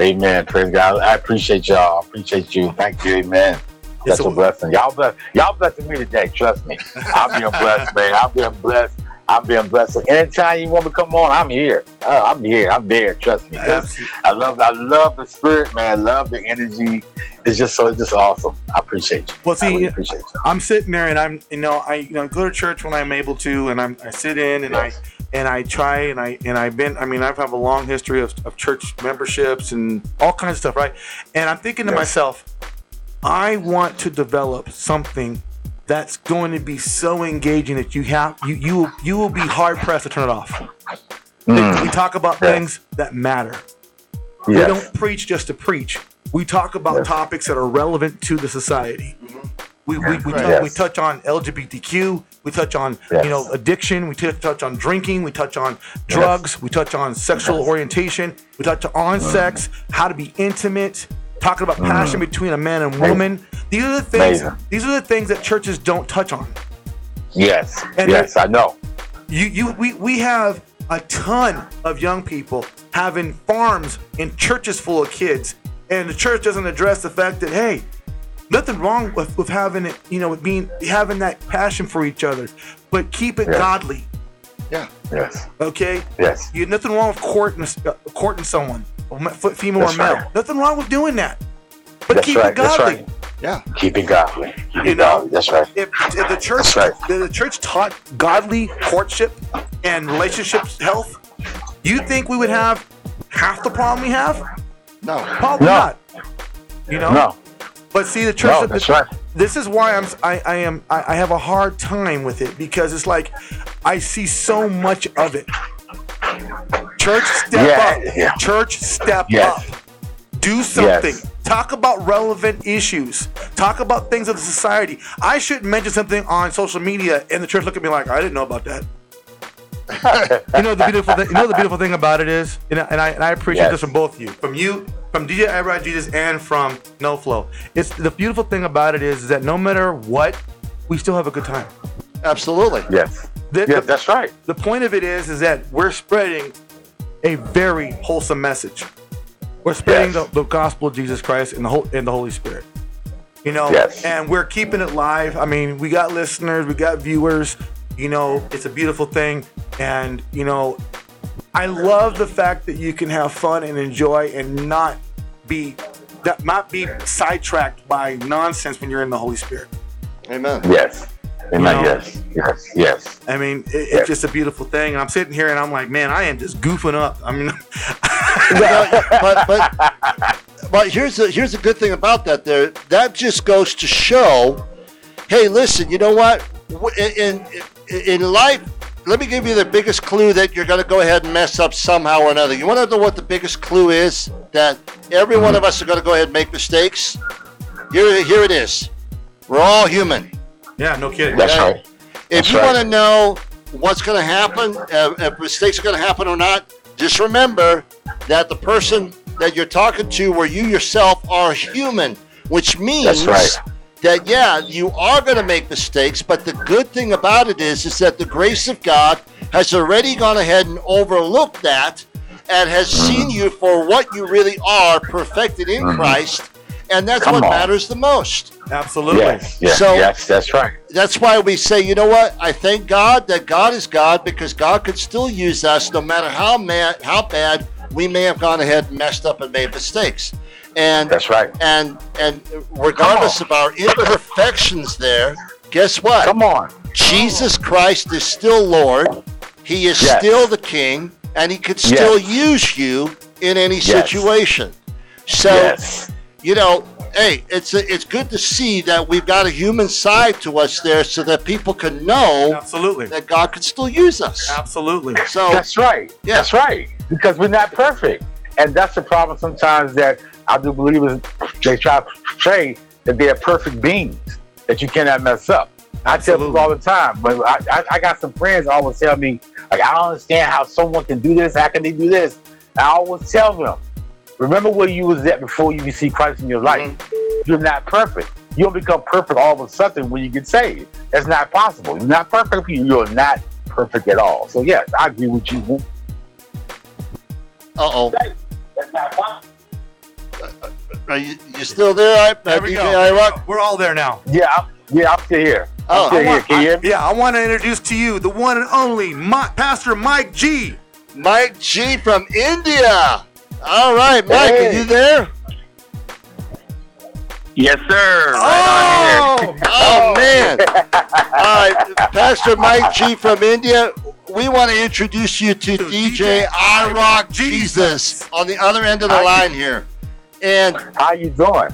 Amen. Praise God. I appreciate y'all. I appreciate you. Thank you. Amen. That's a blessing. Y'all bless. Y'all blessing me today. Trust me. I'm being blessed, man. I'm being blessed. I'm being blessed. So anytime you want to come on, I'm here. Uh, I'm here. I'm there. Trust me. I love. I love the spirit, man. I love the energy. It's just so. It's just awesome. I appreciate you. Well, I really see, appreciate you. I'm sitting there and I'm, you know, I, you know, go to church when I'm able to, and I'm, I sit in and I, and I try and I, and I've been, I mean, I've have a long history of, of church memberships and all kinds of stuff, right? And I'm thinking to Yes. myself, I want to develop something that's going to be so engaging that you have, you, you, will, you will be hard pressed to turn it off. Mm. We talk about Yeah. things that matter. We don't preach just to preach. We talk about Yes. topics that are relevant to the society. We, we, we, Right. we touch on LGBTQ. We touch on Yes. you know addiction. We t- touch on drinking. We touch on drugs. We touch on sexual orientation. We touch on Mm. sex, how to be intimate. Talking about passion between a man and woman. These are the things. Amazing. These are the things that churches don't touch on. Yes. And yes. I know. You, you, we, we have a ton of young people having farms and churches full of kids, and the church doesn't address the fact that hey, nothing wrong with, with having it, you know, with being having that passion for each other, but keep it Yeah. godly, Yeah. Yes. okay? Yes. You nothing wrong with courting uh, courting someone, or female That's or male. right. Nothing wrong with doing that, but That's keep right. it That's godly. right. Yeah. Keep it godly. Keep You it know, godly. That's right. if, if the church That's right. if the church taught godly courtship and relationships health, you think we would have half the problem we have? No. Probably No. not. You know. No. But see, the church. No. That's right. This is why I'm. I, I am. I, I have a hard time with it because it's like I see so much of it. Church, step Yeah, up. yeah. Church, step Yes. up. Do something. Yes. Talk about relevant issues. Talk about things of the society. I shouldn't mention something on social media and the church look at me like I didn't know about that. you know the beautiful thing. You know the beautiful thing about it is, you know, and I and I appreciate Yes. this from both of you, from you, from DJ I Rock Jesus, and from No Flow. It's the beautiful thing about it is that no matter what, we still have a good time. Absolutely. Yes. The, Yes. the- That's right. the point of it is, is that we're spreading a very wholesome message. We're spreading Yes. the, the gospel of Jesus Christ and the whole and the Holy Spirit. You know, Yes. and we're keeping it live. I mean, we got listeners, we got viewers. You know, it's a beautiful thing, and you know, I love the fact that you can have fun and enjoy and not be that not be sidetracked by nonsense when you're in the Holy Spirit. Amen. Yes. Amen. know- yes. Yes. Yes. I mean, it, it's just a beautiful thing. And I'm sitting here and I'm like, man, I am just goofing up. I mean, but but but here's the here's the good thing about that. There, that just goes to show. Hey, listen. You know what? In in, in life, let me give you the biggest clue that you're going to go ahead and mess up somehow or another. You want to know what the biggest clue is? That every one of us are going to go ahead and make mistakes. Here, here it is. We're all human. yeah, no kidding. That's Okay. right. If That's you right. want to know what's going to happen, uh, if mistakes are going to happen or not, just remember that the person that you're talking to where you yourself are human, which means That's right. That yeah, you are going to make mistakes, but the good thing about it is is that the grace of God has already gone ahead and overlooked that and has Mm-hmm. seen you for what you really are, perfected in Christ, and that's Come what on. matters the most. Absolutely. Yes, yes, So- yes, that's right. That's why we say, you know what? I thank God that God is God because God could still use us no matter how mad, how bad we may have gone ahead and messed up and made mistakes. And That's right. and and regardless of our imperfections there, guess what? Come on. Jesus Christ is still Lord. He is Yes. still the King, and He could still Yes. use you in any Yes. situation. So yes. you know, hey, it's it's good to see that we've got a human side to us there, so that people can know Absolutely. that God can still use us. Absolutely. So That's right. Yeah. That's right. Because we're not perfect. And that's the problem sometimes that I do believe they try to say that they are perfect beings, that you cannot mess up. I tell Absolutely. people all the time, but I, I, I got some friends always tell me, like, I don't understand how someone can do this. How can they do this? I always tell them, remember where you was at before you received Christ in your life. You're not perfect. You don't become perfect all of a sudden when you get saved. That's not possible. You're not perfect. You're not perfect at all. So yes, I agree with you. Uh oh, That's not possible. Are you, you still there, I, There uh, we DJ go. I Rock? We're all there now. Yeah, I'm, yeah, I'm still here. Oh, I'm still I here. want- Can you hear me? Yeah, I want to introduce to you the one and only Mi- Pastor Mike G. Mike G from India. All right, Mike, are you there? Yes, sir. Right Oh, Oh man! All right, Pastor Mike G from India. We want to introduce you to To DJ DJ I Rock Jesus. Jesus on the other end of the line here. And How you doing?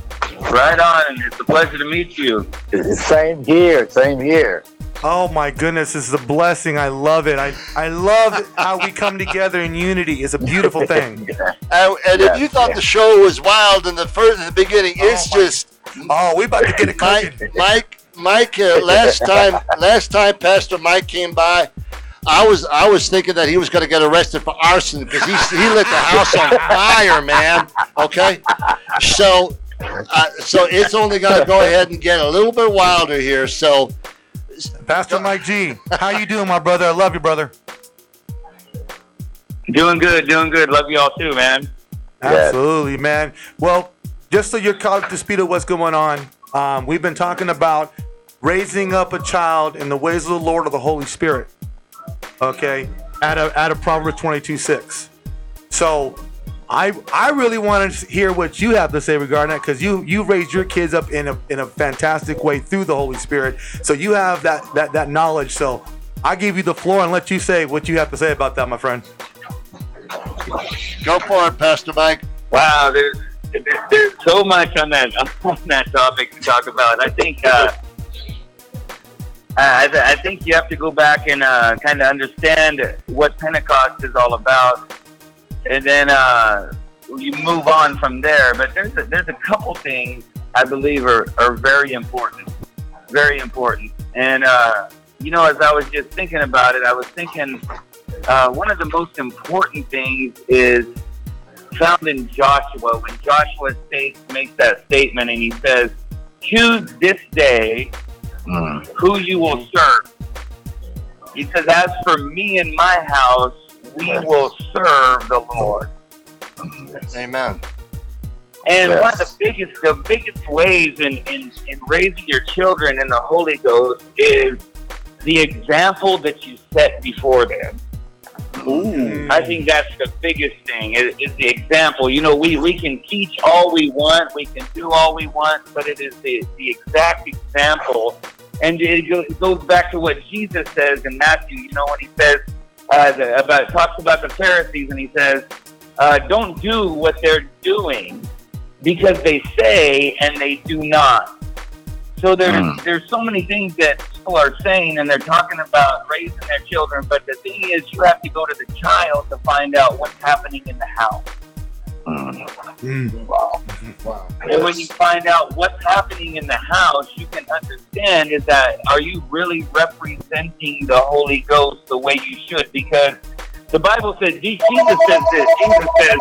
Right on. It's a pleasure to meet you. Same here. Same here. oh my goodness, it's a blessing. I love it. I, I love how we come together in unity. It's a beautiful thing. and, and Yeah, if you thought yeah. the show was wild in the first in the beginning, it's my- just Oh, we about to get it Mike. Mike, Mike. Uh, last time, last time Pastor Mike came by, I was I was thinking that he was going to get arrested for arson because he he lit the house on fire, man. Okay, so uh, so it's only going to go ahead and get a little bit wilder here. So Pastor Mike G, how you doing, my brother? I love you, brother. Doing good, doing good. Love you all too, man. Yes. Absolutely, man. Well, just so you're caught up to speed of what's going on, um, we've been talking about raising up a child in the ways of the Lord of the Holy Spirit. Okay, out of out of Proverbs 22 6. So, I I really want to hear what you have to say regarding that because you you raised your kids up in a in a fantastic way through the Holy Spirit. So you have that that that knowledge. So I give you the floor and let you say what you have to say about that, my friend. go for it, Pastor Mike. Wow, there's there's, there's so much on that on that topic to talk about. I think uh, I, th- I think you have to go back and uh, kind of understand what Pentecost is all about, and then uh, you move on from there. But there's a, there's a couple things I believe are, are very important, very important. And uh, you know, as I was just thinking about it, I was thinking uh, one of the most important things is found in Joshua when Joshua states, makes that statement and he says, Choose this day Mm. who you will serve. Says, As for me and my house, we will serve the Lord. Amen. And Yes. one of the biggest, the biggest ways in, in, in raising your children in the Holy Ghost is the example that you set before them. I think that's the biggest thing is, is the example. You know, we, we can teach all we want, we can do all we want, but it is the, the exact example. And it, go, it goes back to what Jesus says in Matthew, you know, when he says, uh, the, about talks about the Pharisees and he says, uh, don't do what they're doing because they say and they do not. So there's Mm. there's so many things that people are saying and they're talking about raising their children, but the thing is you have to go to the child to find out what's happening in the house. Mm. Wow. And when you find out what's happening in the house, you can understand is that are you really representing the Holy Ghost the way you should? Because the Bible says, Jesus says this. Jesus says,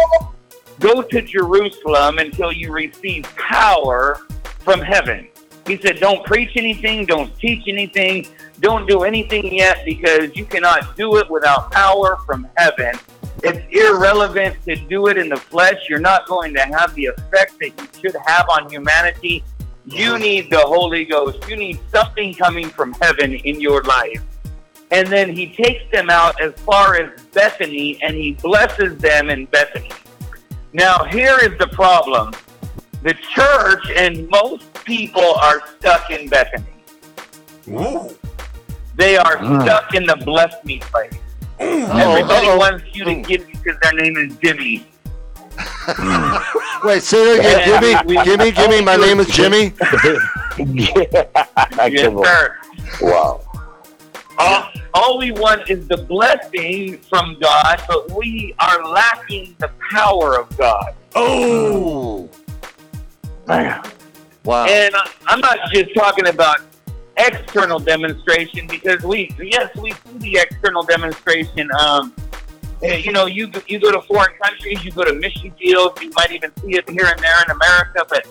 go to Jerusalem until you receive power from heaven. He said, Don't preach anything, don't teach anything, don't do anything yet because you cannot do it without power from heaven. It's irrelevant to do it in the flesh. You're not going to have the effect that you should have on humanity. You mm-hmm. need the Holy Ghost. You need something coming from heaven in your life. And then he takes them out as far as Bethany and he blesses them in Bethany. Now, here is the problem the church and most people are stuck in Bethany. Ooh. They are Mm. stuck in the bless me place. Uh-oh, Everybody uh-oh. wants you to give me because their name is Jimmy. Wait, say that again. Yeah, Jimmy, we- Jimmy, Jimmy. My name is Jimmy. yeah. Yes, Come on. sir. Wow. All, all we want is the blessing from God, but we are lacking the power of God. Oh, Man. wow. And I- I'm not just talking about external demonstration because we, yes, we see the external demonstration. Um, you know, you you go to foreign countries, you go to mission fields, you might even see it here and there in America, but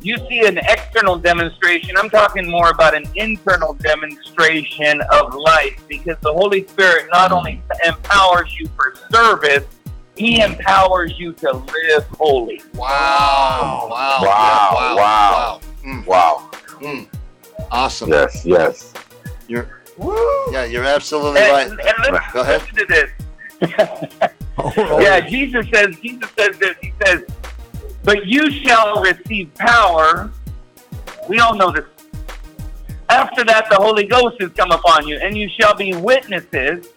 you see an external demonstration. I'm talking more about an internal demonstration of life because the Holy Spirit not only empowers you for service, He empowers you to live holy. Wow. Wow. Wow, Yeah, wow. wow. Mm, Wow. mm. Awesome. Yes, yes. You're, yeah, you're absolutely And, right. and listen, Go ahead. listen to this. Oh, Yeah, Jesus says, Jesus says this. He says, but you shall receive power. We all know this. After that, the Holy Ghost has come upon you, and you shall be witnesses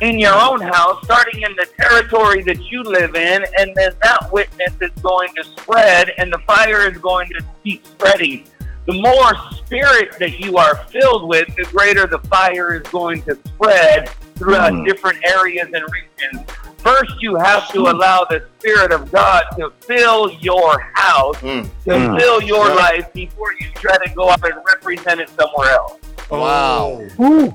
in your own house, starting in the territory that you live in, and then that witness is going to spread, and the fire is going to keep spreading. The more spirit that you are filled with, the greater the fire is going to spread throughout Mm. different areas and regions. First, you have to allow the Spirit of God to fill your house, Mm. to Mm. fill your Yeah. life before you try to go out and represent it somewhere else. Wow. Oh.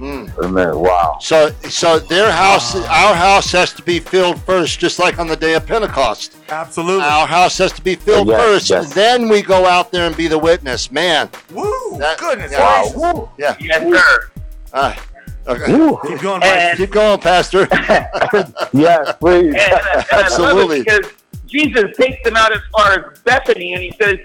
Mm. Amen. Wow. So, so their house, our house has to be filled first, just like on the day of Pentecost. Absolutely. Our house has to be filled Yes, first, yes. and then we go out there and be the witness. Man, Woo! That- Goodness yeah. Wow. Woo. yeah. Yes, sir. Uh, okay. Woo. Keep going, Mike. And, Keep going, Pastor. Yes, please. and, and Absolutely. because Jesus takes them out as far as Bethany, and he says,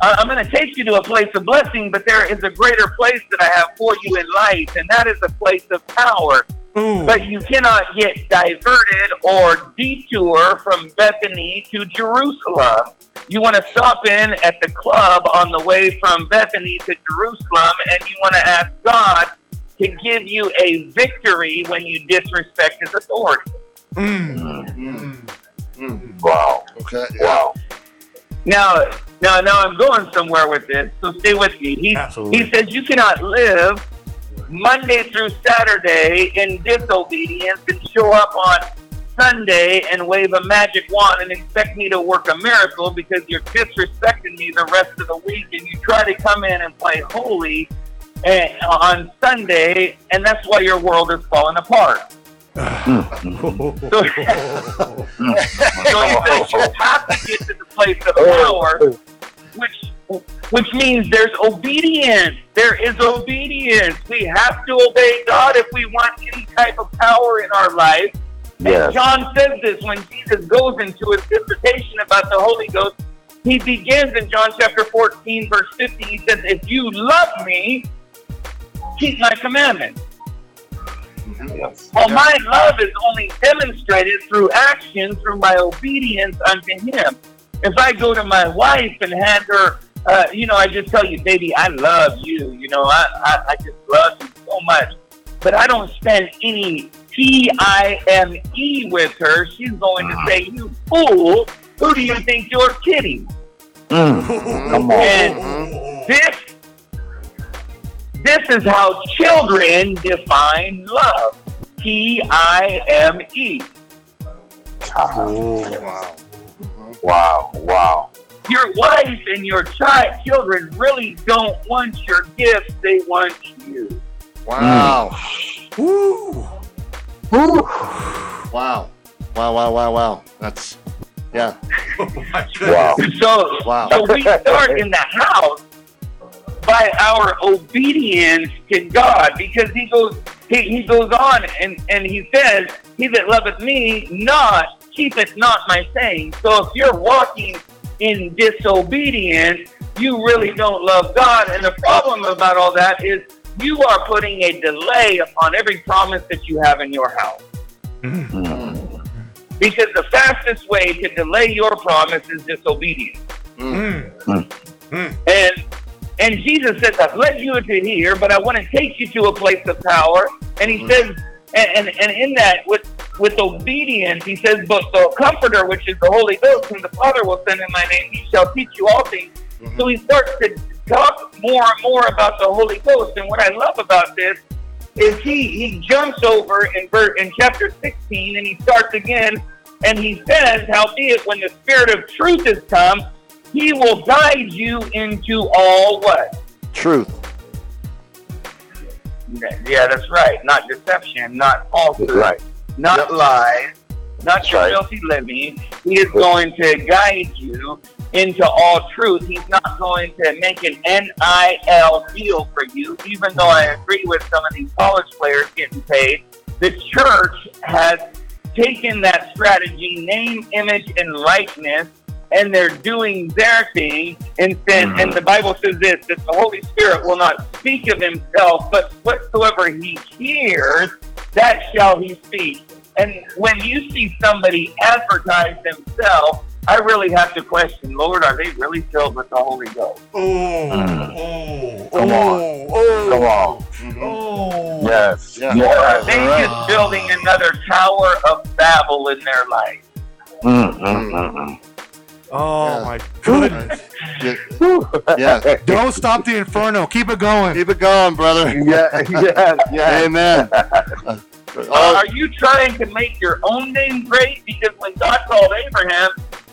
uh, I'm going to take you to a place of blessing, but there is a greater place that I have for you in life, and that is a place of power. Ooh. But you cannot get diverted or detour from Bethany to Jerusalem. You want to stop in at the club on the way from Bethany to Jerusalem, and you want to ask God to give you a victory when you disrespect His authority. Mm. Mm. Mm. Wow. Okay. Wow. Now, now, now, I'm going somewhere with this, so stay with me. He, Absolutely. he says you cannot live Monday through Saturday in disobedience and show up on Sunday and wave a magic wand and expect me to work a miracle because you're disrespecting me the rest of the week and you try to come in and play holy eh, on Sunday, and that's why your world is falling apart. So, so he says you have to get to the place of oh. power, which which means there's obedience. There is obedience. We have to obey God if we want any type of power in our life. And John says this when Jesus goes into his dissertation about the Holy Ghost. He begins in John chapter 14, verse 50. He says, If you love me, keep my commandments. Yes. Well, my love is only demonstrated through action, through my obedience unto Him. If I go to my wife and hand her, uh, you know, I just tell you, baby, I love you. You know, I, I, I just love you so much. But I don't spend any T I M E with her. She's going to say, You fool, who do you think you're kidding? Mm. Come on. And this this is how children define love. T I M E. Wow. Wow. Wow. Your wife and your child children really don't want your gifts, they want you. Wow. Hmm. Woo. Woo. Wow. Wow. Wow. Wow. Wow. That's Yeah. Wow. So, Wow. so we start in the house by our obedience to God because he goes he, he goes on and, and he says, He that loveth me not keepeth not my saying. So if you're walking in disobedience, you really don't love God. And the problem about all that is you are putting a delay upon every promise that you have in your house. Mm. Because the fastest way to delay your promise is disobedience. Mm. Mm. And and Jesus says, I've led you into here, but I want to take you to a place of power. And he mm. says, and, and, and in that, with with obedience, he says, but the comforter, which is the Holy Ghost, whom the Father will send in my name, he shall teach you all things. Mm-hmm. So he starts to talk more and more about the Holy Ghost. And what I love about this is he he jumps over in ver- in chapter 16 and he starts again and he says, Howbeit when the Spirit of truth is come, he will guide you into all what? Truth. Yeah, that's right. Not deception, not falsehood, Right. not lies, not That's your right. filthy living. He is going to guide you into all truth. He's not going to make an NIL deal for you, even though I agree with some of these college players getting paid. The church has taken that strategy, name, image, and likeness, and they're doing their thing. And, then, and the Bible says this that the Holy Spirit will not speak of himself, but whatsoever he hears, that shall he speak. And when you see somebody advertise themselves, I really have to question, Lord, are they really filled with the Holy Ghost? Oh, Mm. oh, Come on. oh, oh, Come on. Oh. Yes. Yeah. Or are Yes. they just building another Tower of Babel in their life? Mm, mm, mm, mm. Oh Yeah. my goodness. Yeah. yeah. Don't stop the inferno. Keep it going. Keep it going, brother. Yeah, yes, yes. Amen. Uh, are you trying to make your own name great? Because when God called Abraham,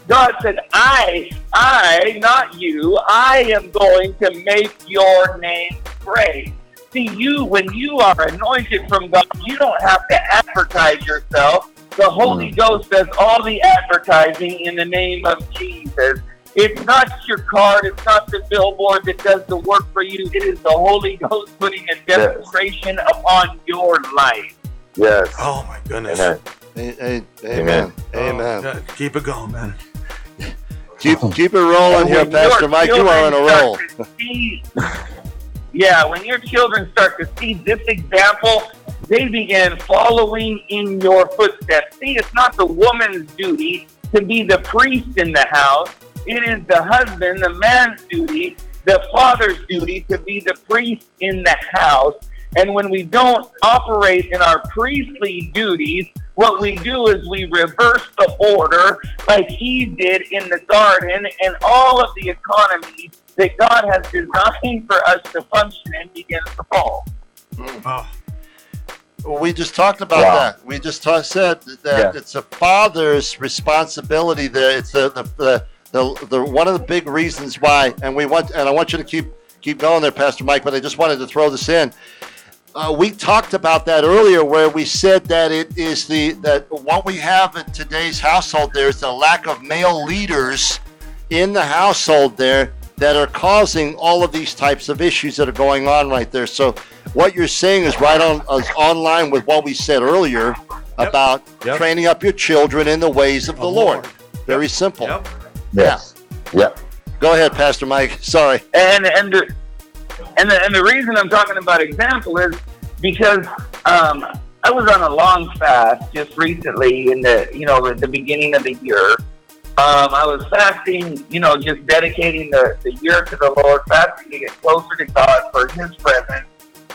God said, I, I, not you, I am going to make your name great. See, you, when you are anointed from God, you don't have to advertise yourself. The Holy mm. Ghost does all the advertising in the name of Jesus. It's not your card, it's not the billboard that does the work for you. It is the Holy Ghost putting a demonstration upon your life. yes. Oh my goodness. Amen. a- a- amen. Oh, keep it going, man. Keep keep it rolling here, Pastor Mike. You are on a children roll. see- yeah, when your children start to see this example, they began following in your footsteps. See, it's not the woman's duty to be the priest in the house. It is the husband, the man's duty, the father's duty to be the priest in the house. And when we don't operate in our priestly duties, what we do is we reverse the order like he did in the garden, and all of the economy that God has designed for us to function in begins to fall. Oh, We just talked about Wow. that. We just ta- said that Yeah. it's a father's responsibility. There, it's the the, the the the one of the big reasons why. And we want, and I want you to keep keep going there, Pastor Mike. But I just wanted to throw this in. Uh, we talked about that earlier, where we said that it is the that what we have in today's household. There's the lack of male leaders in the household there that are causing all of these types of issues that are going on right there. So what you're saying is right on is online with what we said earlier about Yep. training up your children in the ways of the, The Lord. Lord. Very simple. Yep. Yes. Yep. Go ahead, Pastor Mike. Sorry. And and the, and the, and the reason I'm talking about example is because um, I was on a long fast just recently in the you know at the beginning of the year. Um, I was fasting, you know, just dedicating the, the year to the Lord, fasting to get closer to God for His presence.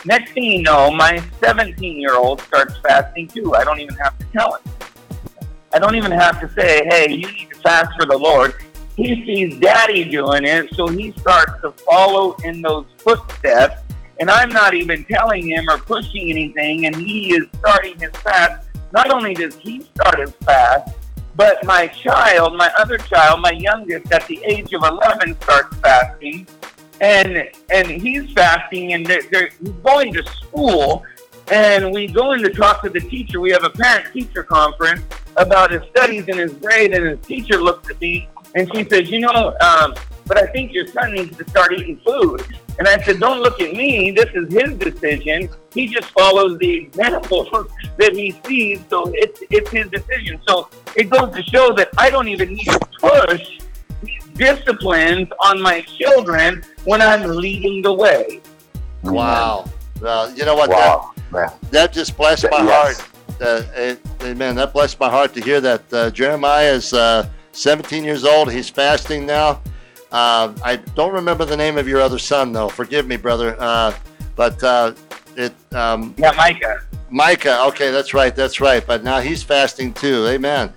Next thing you know, my 17 year old starts fasting too. I don't even have to tell him. I don't even have to say, hey, you need to fast for the Lord. He sees daddy doing it, so he starts to follow in those footsteps. And I'm not even telling him or pushing anything, and he is starting his fast. Not only does he start his fast, but my child, my other child, my youngest, at the age of 11, starts fasting. And and he's fasting, and they're, they're, he's going to school. And we go in to talk to the teacher. We have a parent teacher conference about his studies and his grade, and his teacher looked at me and she says, "You know, um, but I think your son needs to start eating food." And I said, "Don't look at me. This is his decision. He just follows the example that he sees, so it's it's his decision." So it goes to show that I don't even need to push disciplines on my children when I'm leading the way. Wow. Well, you know what? Wow. That, that just blessed my Yes. heart. Uh, it- amen. That blessed my heart to hear that. Uh, Jeremiah is uh, 17 years old. He's fasting now. Uh, I don't remember the name of your other son, though. Forgive me, brother. Uh, but uh, it, um, Yeah, Micah. Micah. Okay, that's right. That's right. But now he's fasting too. Amen.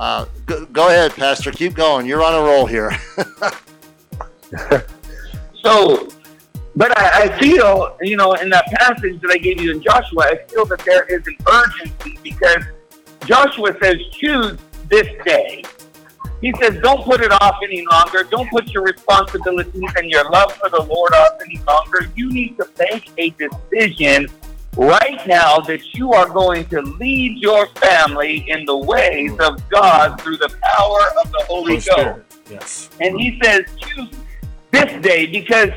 Uh, go, go ahead, Pastor. Keep going. You're on a roll here. So, but I, I feel, you know, in that passage that I gave you in Joshua, I feel that there is an urgency because Joshua says, choose this day. He says, don't put it off any longer. Don't put your responsibilities and your love for the Lord off any longer. You need to make a decision right now that you are going to lead your family in the ways of God through the power of the Holy Holy Ghost. Yes. And he says, choose this day because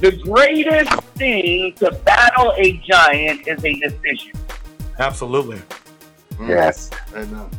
the greatest thing to battle a giant is a decision. Absolutely. Mm. Yes. Amen.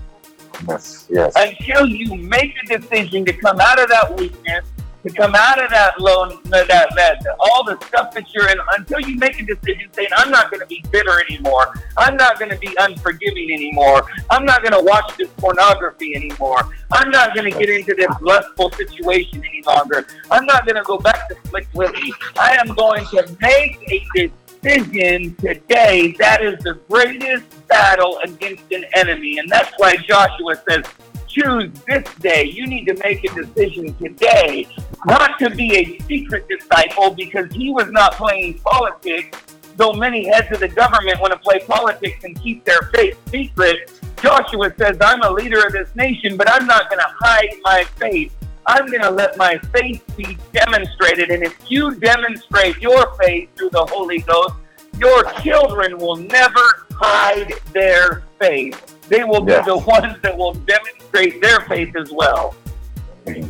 Yes. Yes. Until you make a decision to come out of that weakness, to come out of that low, that, that, all the stuff that you're in, until you make a decision saying, I'm not going to be bitter anymore. I'm not going to be unforgiving anymore. I'm not going to watch this pornography anymore. I'm not going to get into this lustful situation any longer. I'm not going to go back to Slick Willie. I am going to make a decision today. That is the greatest battle against an enemy. And that's why Joshua says, choose this day. You need to make a decision today, not to be a secret disciple because he was not playing politics. Though many heads of the government want to play politics and keep their faith secret, Joshua says, I'm a leader of this nation, but I'm not going to hide my faith. I'm going to let my faith be demonstrated. And if you demonstrate your faith through the Holy Ghost, your children will never hide their faith. They will Yeah. be the ones that will demonstrate their faith as well.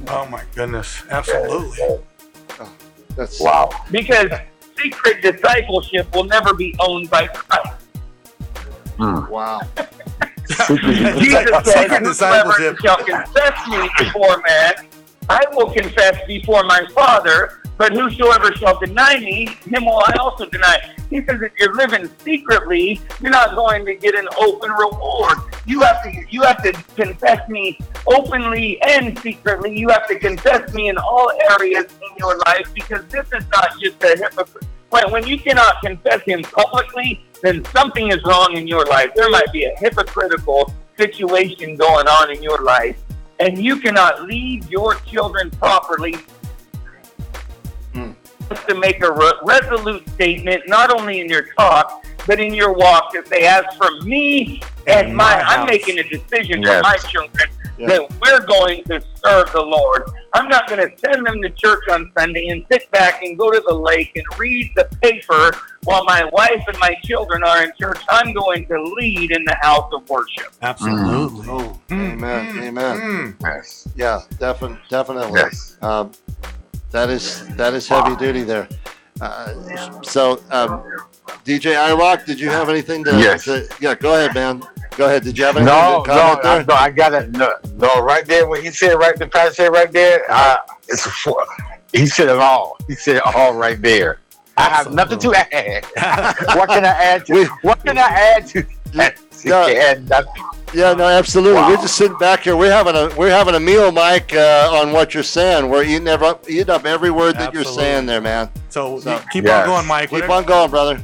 Oh my goodness. Absolutely. Oh, that's Wow. Because secret discipleship will never be owned by Christ. Hmm. wow. Jesus said, Secret Whosoever discipleship. shall confess me before man, I will confess before my Father. But whosoever shall deny me, him will I also deny. He says, if you're living secretly, you're not going to get an open reward. You have to, you have to confess me openly and secretly. You have to confess me in all areas in your life because this is not just a hypocrite. When, when you cannot confess him publicly, then something is wrong in your life. There might be a hypocritical situation going on in your life, and you cannot lead your children properly. To make a re- resolute statement, not only in your talk, but in your walk, that they ask for me and In my, my I'm making a decision Yes. for my children Yeah. that we're going to serve the Lord. I'm not going to send them to church on Sunday and sit back and go to the lake and read the paper while my wife and my children are in church. I'm going to lead in the house of worship. Absolutely. Oh, Mm, amen. mm, Amen. mm. Yes. Yeah, defin- definitely. Yes. Um, that is that is heavy duty there. Uh, so, um, DJ I Rock, did you have anything to, Yes. to? Yeah, go ahead, man. Go ahead. Did you have anything No, to no, comment I, no, I got it. No, no, right there, what he said, right, the pastor said right there, uh, it's for, he said it all. He said it all right there. I have nothing to add. what can I add to? We- what can I add to? that? No. Add nothing. Yeah, no, absolutely. Wow. We're just sitting back here. We're having a we're having a meal, Mike, uh, on what you're saying. We're eating up eating up every word that you're saying there, man. So, So- keep Yes. on going, Mike. Keep Whatever- on going, brother.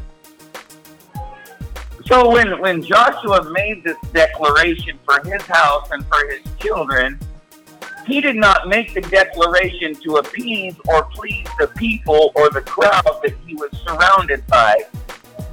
So when, when Joshua made this declaration for his house and for his children, he did not make the declaration to appease or please the people or the crowd that he was surrounded by.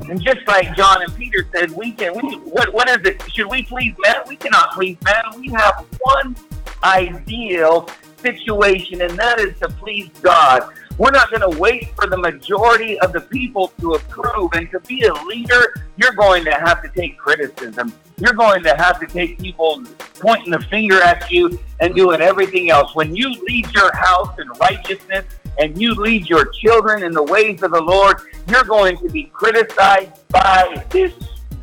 And just like John and Peter said, we can. We, what what is it? Should we please man? We cannot please man. We have one ideal situation, and that is to please God. We're not going to wait for the majority of the people to approve. And to be a leader, you're going to have to take criticism. You're going to have to take people pointing the finger at you and doing everything else. When you lead your house in righteousness and you lead your children in the ways of the Lord, you're going to be criticized by this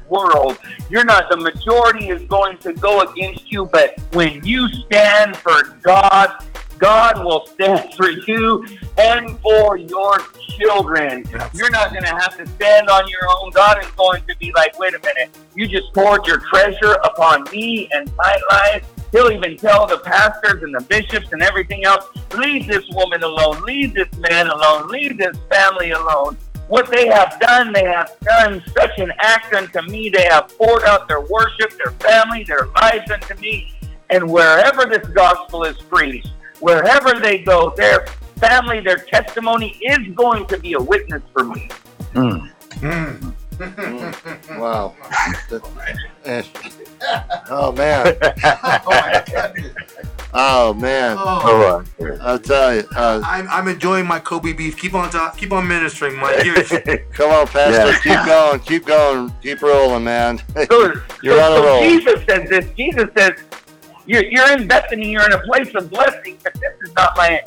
world. You're not, the majority is going to go against you, but when you stand for God, God will stand for you and for your children. You're not going to have to stand on your own. God is going to be like, wait a minute, you just poured your treasure upon me and my life. He'll even tell the pastors and the bishops and everything else, leave this woman alone, leave this man alone, leave this family alone. What they have done, they have done such an act unto me. They have poured out their worship, their family, their lives unto me. And wherever this gospel is preached, wherever they go, their family, their testimony is going to be a witness for me. Mm. Wow. Eh. oh man. Oh man. Oh, I'll tell you. Uh, I'm, I'm enjoying my Kobe beef. Keep on top. Keep on ministering, Mike. Come on, Pastor. Keep going. Keep going. Keep rolling, man. So, You're so, on a so roll. Jesus says this. Jesus says, you're, you're in Bethany, you're in a place of blessing, but this is not my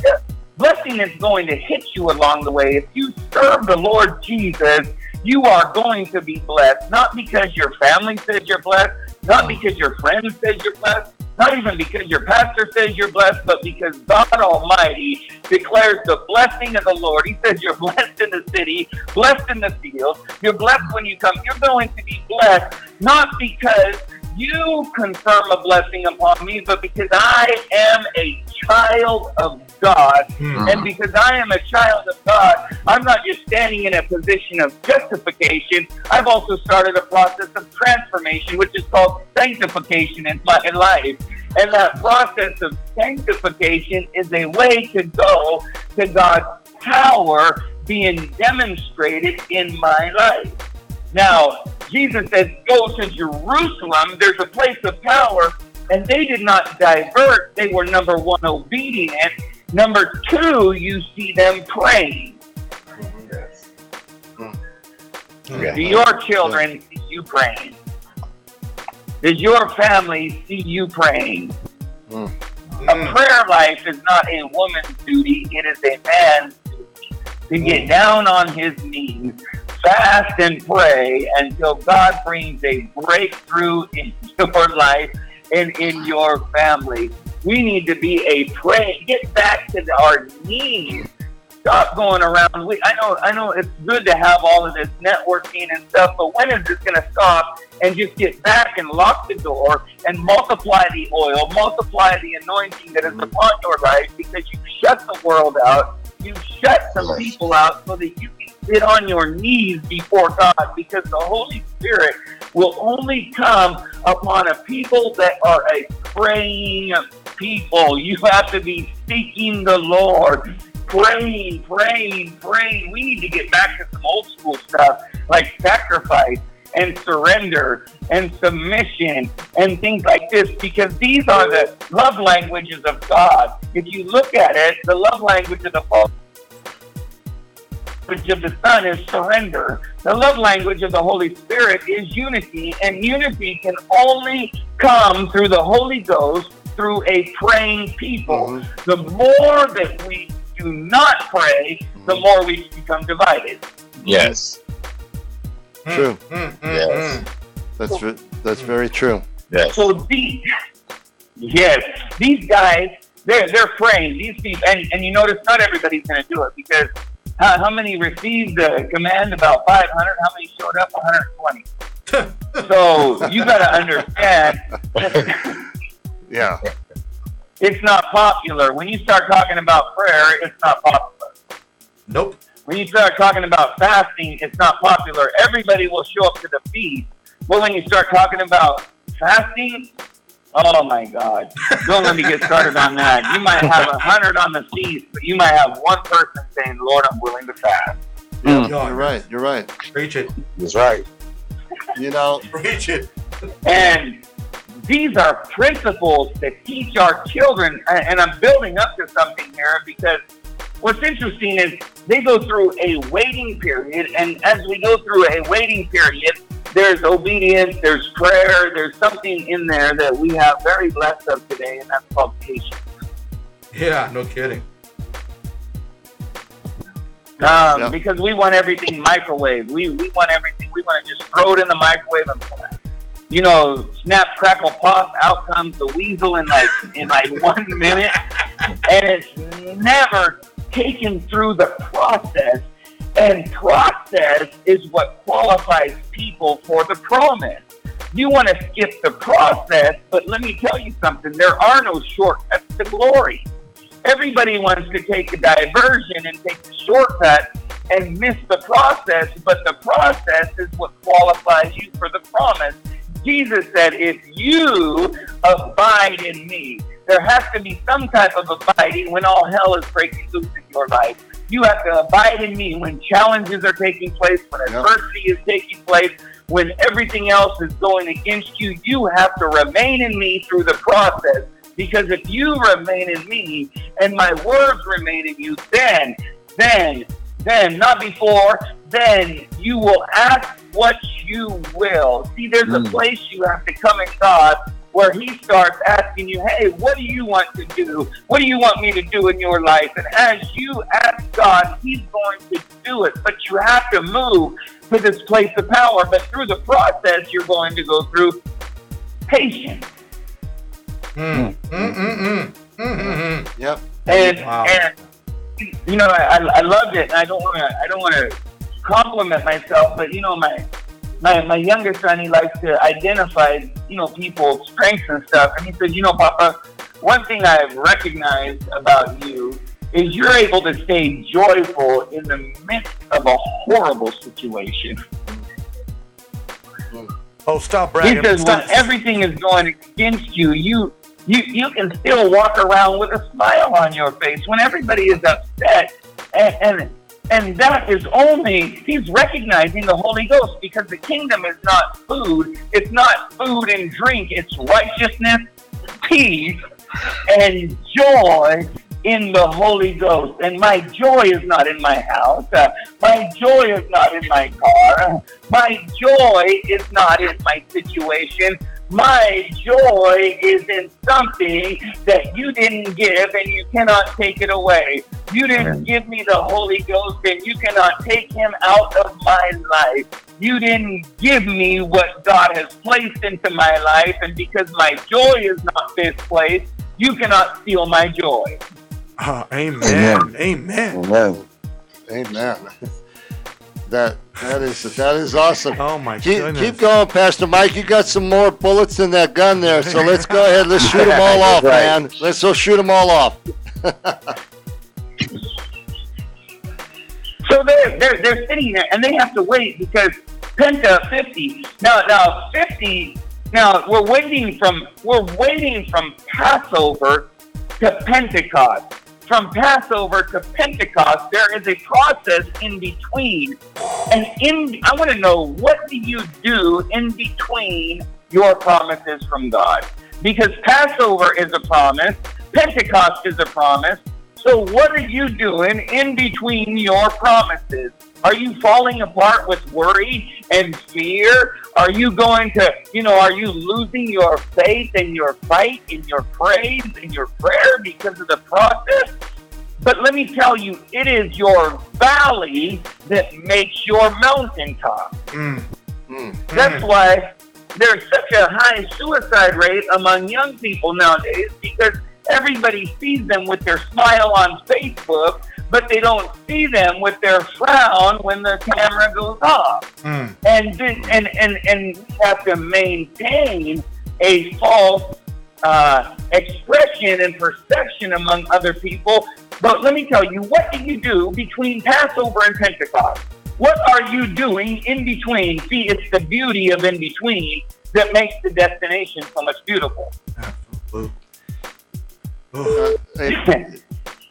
blessing is going to hit you along the way. If you serve the Lord Jesus, you are going to be blessed. Not because your family says you're blessed, not oh. because your friends says you're blessed, not even because your pastor says you're blessed, but because God Almighty declares the blessing of the Lord. He says you're blessed in the city, blessed in the field. You're blessed when you come. You're going to be blessed, not because you confirm a blessing upon me, but because I am a child of God. Hmm. And because I am a child of God, I'm not just standing in a position of justification. I've also started a process of transformation, which is called sanctification in my life. And that process of sanctification is a way to go to God's power being demonstrated in my life. Now, Jesus says, Go to Jerusalem. There's a place of power. And they did not divert. They were, number one, obedient. Number two, you see them praying. Do your children see you praying? Does your family see you praying? Mm. A prayer life is not a woman's duty, it is a man's duty. To get down on his knees, fast and pray until God brings a breakthrough in your life and in your family. We need to be a pray. Get back to our knees. Stop going around. We, I know, I know, it's good to have all of this networking and stuff, but when is this going to stop? And just get back and lock the door and multiply the oil, multiply the anointing that is upon your life, because you shut the world out. You shut some people out so that you can sit on your knees before God, because the Holy Spirit will only come upon a people that are a praying people. You have to be seeking the Lord, praying, praying, praying. We need to get back to some old school stuff like sacrifice and surrender and submission and things like this because these are the love languages of God. If you look at it, the love language of the Father language of the Son is surrender. The love language of the Holy Spirit is unity, and unity can only come through the Holy Ghost through a praying people. The more that we do not pray, the more we become divided. Yes. True. Mm, mm, Yes. mm. That's ve- that's very true. Yes. So these, yes, these guys, they're they're praying. These people, and, and you notice not everybody's going to do it because how, how many received the command? About 500. How many showed up? 120. so you got to understand, Yeah. it's not popular. When you start talking about prayer, it's not popular. Nope. When you start talking about fasting, it's not popular. Everybody will show up to the feast. But when you start talking about fasting, oh my God. Don't let me get started on that. You might have a hundred on the feast, but you might have one person saying, Lord, I'm willing to fast. Yeah, hmm. Yeah. you're right. You're right. Preach it. That's right. You know, Preach it. And these are principles that teach our children. And and I'm building up to something here because what's interesting is they go through a waiting period, and as we go through a waiting period, there's obedience, there's prayer, there's something in there that we have very less of today, and that's called patience. Yeah, no kidding. Um, Yeah. Because we want everything microwave. We, we want everything. We want to just throw it in the microwave and, you know, snap, crackle, pop. Out comes the weasel in like in like one minute, and it's never taken through the process. And process is what qualifies people for the promise. You want to skip the process, but let me tell you something. There are no shortcuts to glory. Everybody wants to take a diversion and take the shortcut and miss the process, but the process is what qualifies you for the promise. Jesus said, If you abide in me, there has to be some type of abiding when all hell is breaking loose in your life. You have to abide in me when challenges are taking place, when Yeah. adversity is taking place, when everything else is going against you. You have to remain in me through the process. Because if you remain in me and my words remain in you, then, then, then, not before, then you will ask what you will. See, there's a Mm. place you have to come in God where He starts asking you, hey, what do you want to do? What do you want me to do in your life? And as you ask God, He's going to do it. But you have to move to this place of power. But through the process, you're going to go through patience. Mm. Mm, mm, mm. Mm, mm, mm. Yep. And Wow. and you know, I, I loved it. And I don't want to I don't want to compliment myself, but you know, my my my younger son he likes to identify you know people's strengths and stuff. And he says, you know, Papa, one thing I've recognized about you is you're able to stay joyful in the midst of a horrible situation. Oh, stop He says when everything is going against you, you you you can still walk around with a smile on your face when everybody is upset, and and and that is only he's recognizing the Holy Ghost because the kingdom is not food, it's not food and drink, it's righteousness, peace, and joy in the Holy Ghost. And my joy is not in my house. Uh, my joy is not in my car. My joy is not in my situation. My joy is in something that you didn't give and you cannot take it away. You didn't give me the Holy Ghost and you cannot take him out of my life. You didn't give me what God has placed into my life, and because my joy is not misplaced, you cannot steal my joy. Ah, amen. Amen. Amen. Amen. Amen. That that is that is awesome. Oh my Keep, goodness. keep going, Pastor Mike. You got some more bullets in that gun there, so let's go ahead. Let's shoot them all off, Right. man. Let's go shoot them all off. So they're, they're, they're sitting there and they have to wait because Penta 50. Now, now 50, now we're waiting from, we're waiting from Passover to Pentecost. From Passover to Pentecost, there is a process in between. And in, I want to know what do you do in between your promises from God? Because Passover is a promise, Pentecost is a promise, so, what are you doing in between your promises? Are you falling apart with worry and fear? Are you going to, you know, are you losing your faith in your fight, in your praise, in your prayer because of the process? But let me tell you, it is your valley that makes your mountaintop. Mm. Mm. That's why there's such a high suicide rate among young people nowadays because everybody sees them with their smile on Facebook, but they don't see them with their frown when the camera goes off. Mm. And this, and and and we have to maintain a false uh, expression and perception among other people. But let me tell you, what do you do between Passover and Pentecost? What are you doing in between? See, it's the beauty of in between that makes the destination so much beautiful. Absolutely.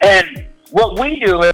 And what we do is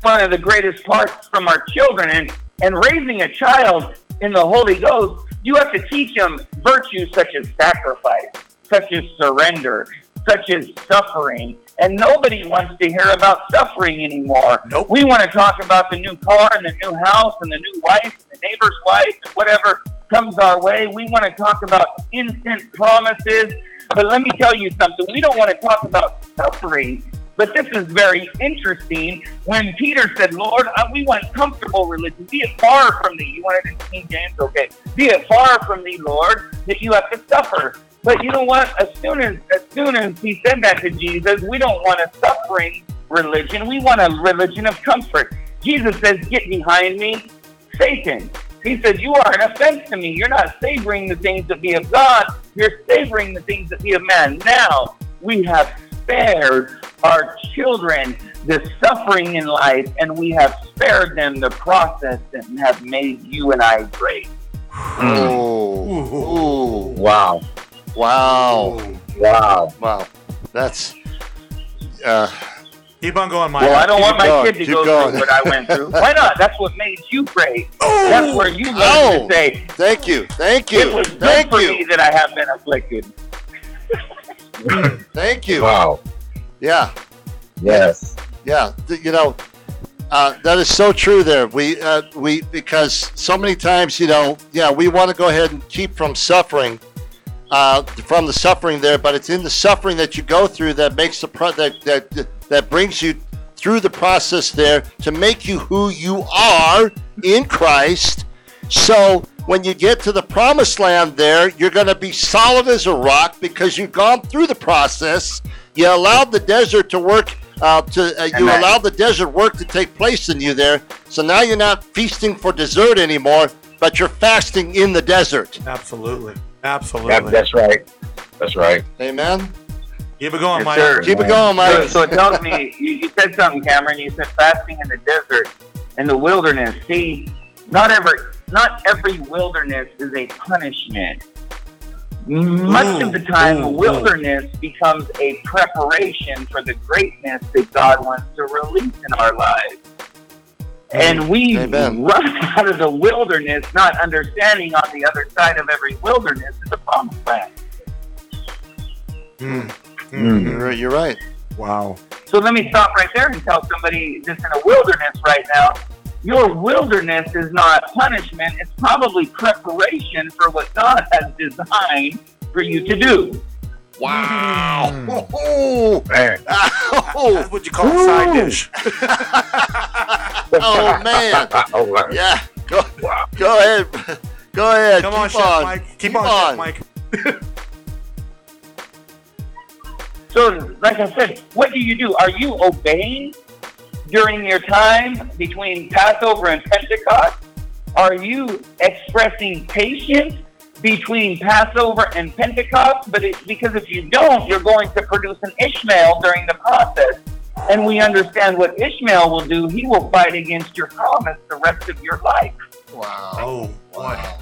one of the greatest parts from our children and, and raising a child in the Holy Ghost, you have to teach them virtues such as sacrifice, such as surrender, such as suffering, And nobody wants to hear about suffering anymore. Nope. We want to talk about the new car and the new house and the new wife and the neighbor's wife and whatever comes our way. We want to talk about instant promises. But let me tell you something. We don't want to talk about suffering. But this is very interesting. When Peter said, Lord, uh, we want comfortable religion. Be it far from thee. You want it in King James? Okay. Be it far from thee, Lord, that you have to suffer. But you know what? As soon as as soon as he said that to Jesus, we don't want a suffering religion. We want a religion of comfort. Jesus says, Get behind me, Satan. He said, You are an offense to me. You're not savoring the things that be of God, you're savoring the things that be of man. Now we have spared our children the suffering in life, and we have spared them the process that have made you and I great. Oh, ooh, Wow. wow, Wow. wow. That's uh, Keep on going, Mike. Well, I don't want my going, kid to keep go going. through what I went through. Why not? That's what made you great. Oh! That's where you learned Oh. to say, thank you, thank you." it you, was good thank for me you, that I have been afflicted. thank you. Wow. Yeah, Yes. yeah. You know, uh, that is so true. There, we uh, we because so many times, you know, yeah, we want to go ahead and keep from suffering, uh, from the suffering there, but it's in the suffering that you go through that makes the pro- that that that brings you through the process there to make you who you are in Christ. So when you get to the promised land there, you're going to be solid as a rock because you've gone through the process. You allowed the desert to work. Uh, to uh, you Amen. allowed the desert work to take place in you there. So now you're not feasting for dessert anymore, but you're fasting in the desert. Absolutely. That, Absolutely. that's right. That's right. Amen. Keep it going, Yes, Mike. sir. Keep it going, Mike. so it tells me, you, you said something, Cameron. You said fasting in the desert, in the wilderness. See, not every, not every wilderness is a punishment. Much of the time, Ooh, ooh. wilderness becomes a preparation for the greatness that God wants to release in our lives. And we Amen. run out of the wilderness, not understanding on the other side of every wilderness is a promised land. Mm. Mm. You're right. You're right. Wow. So let me stop right there and tell somebody that's in a wilderness right now. Your wilderness is not punishment. It's probably preparation for what God has designed for you to do. Wow. Mm. Oh, Man. oh, That's what you call a side dish. oh man. Oh, wow. Yeah. Go, go ahead. Go ahead. Come on, Keep Chef on. Mike. Keep, on, Chef Mike. So, like I said, what do you do? Are you obeying during your time between Passover and Pentecost? Are you expressing patience between Passover and Pentecost? But it, because if you don't, you're going to produce an Ishmael during the process. And we understand what Ishmael will do. He will fight against your promise the rest of your life. Wow. Oh, boy. Wow.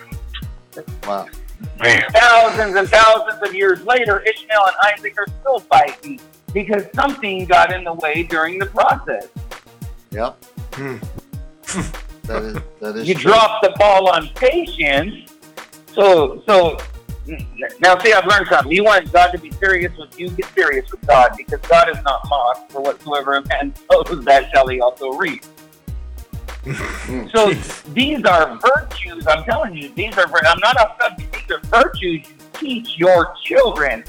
Wow. Man. thousands and thousands of years later, Ishmael and Isaac are still fighting because something got in the way during the process. Yep. Hmm. That is that is You true. dropped the ball on patience. So, so now see, I've learned something. You want God to be serious with you, get serious with God because God is not mocked. For whatsoever a man sows, that shall he also reap. So these are virtues. I'm telling you, these are. vir- I'm not off subject. These are virtues you teach your children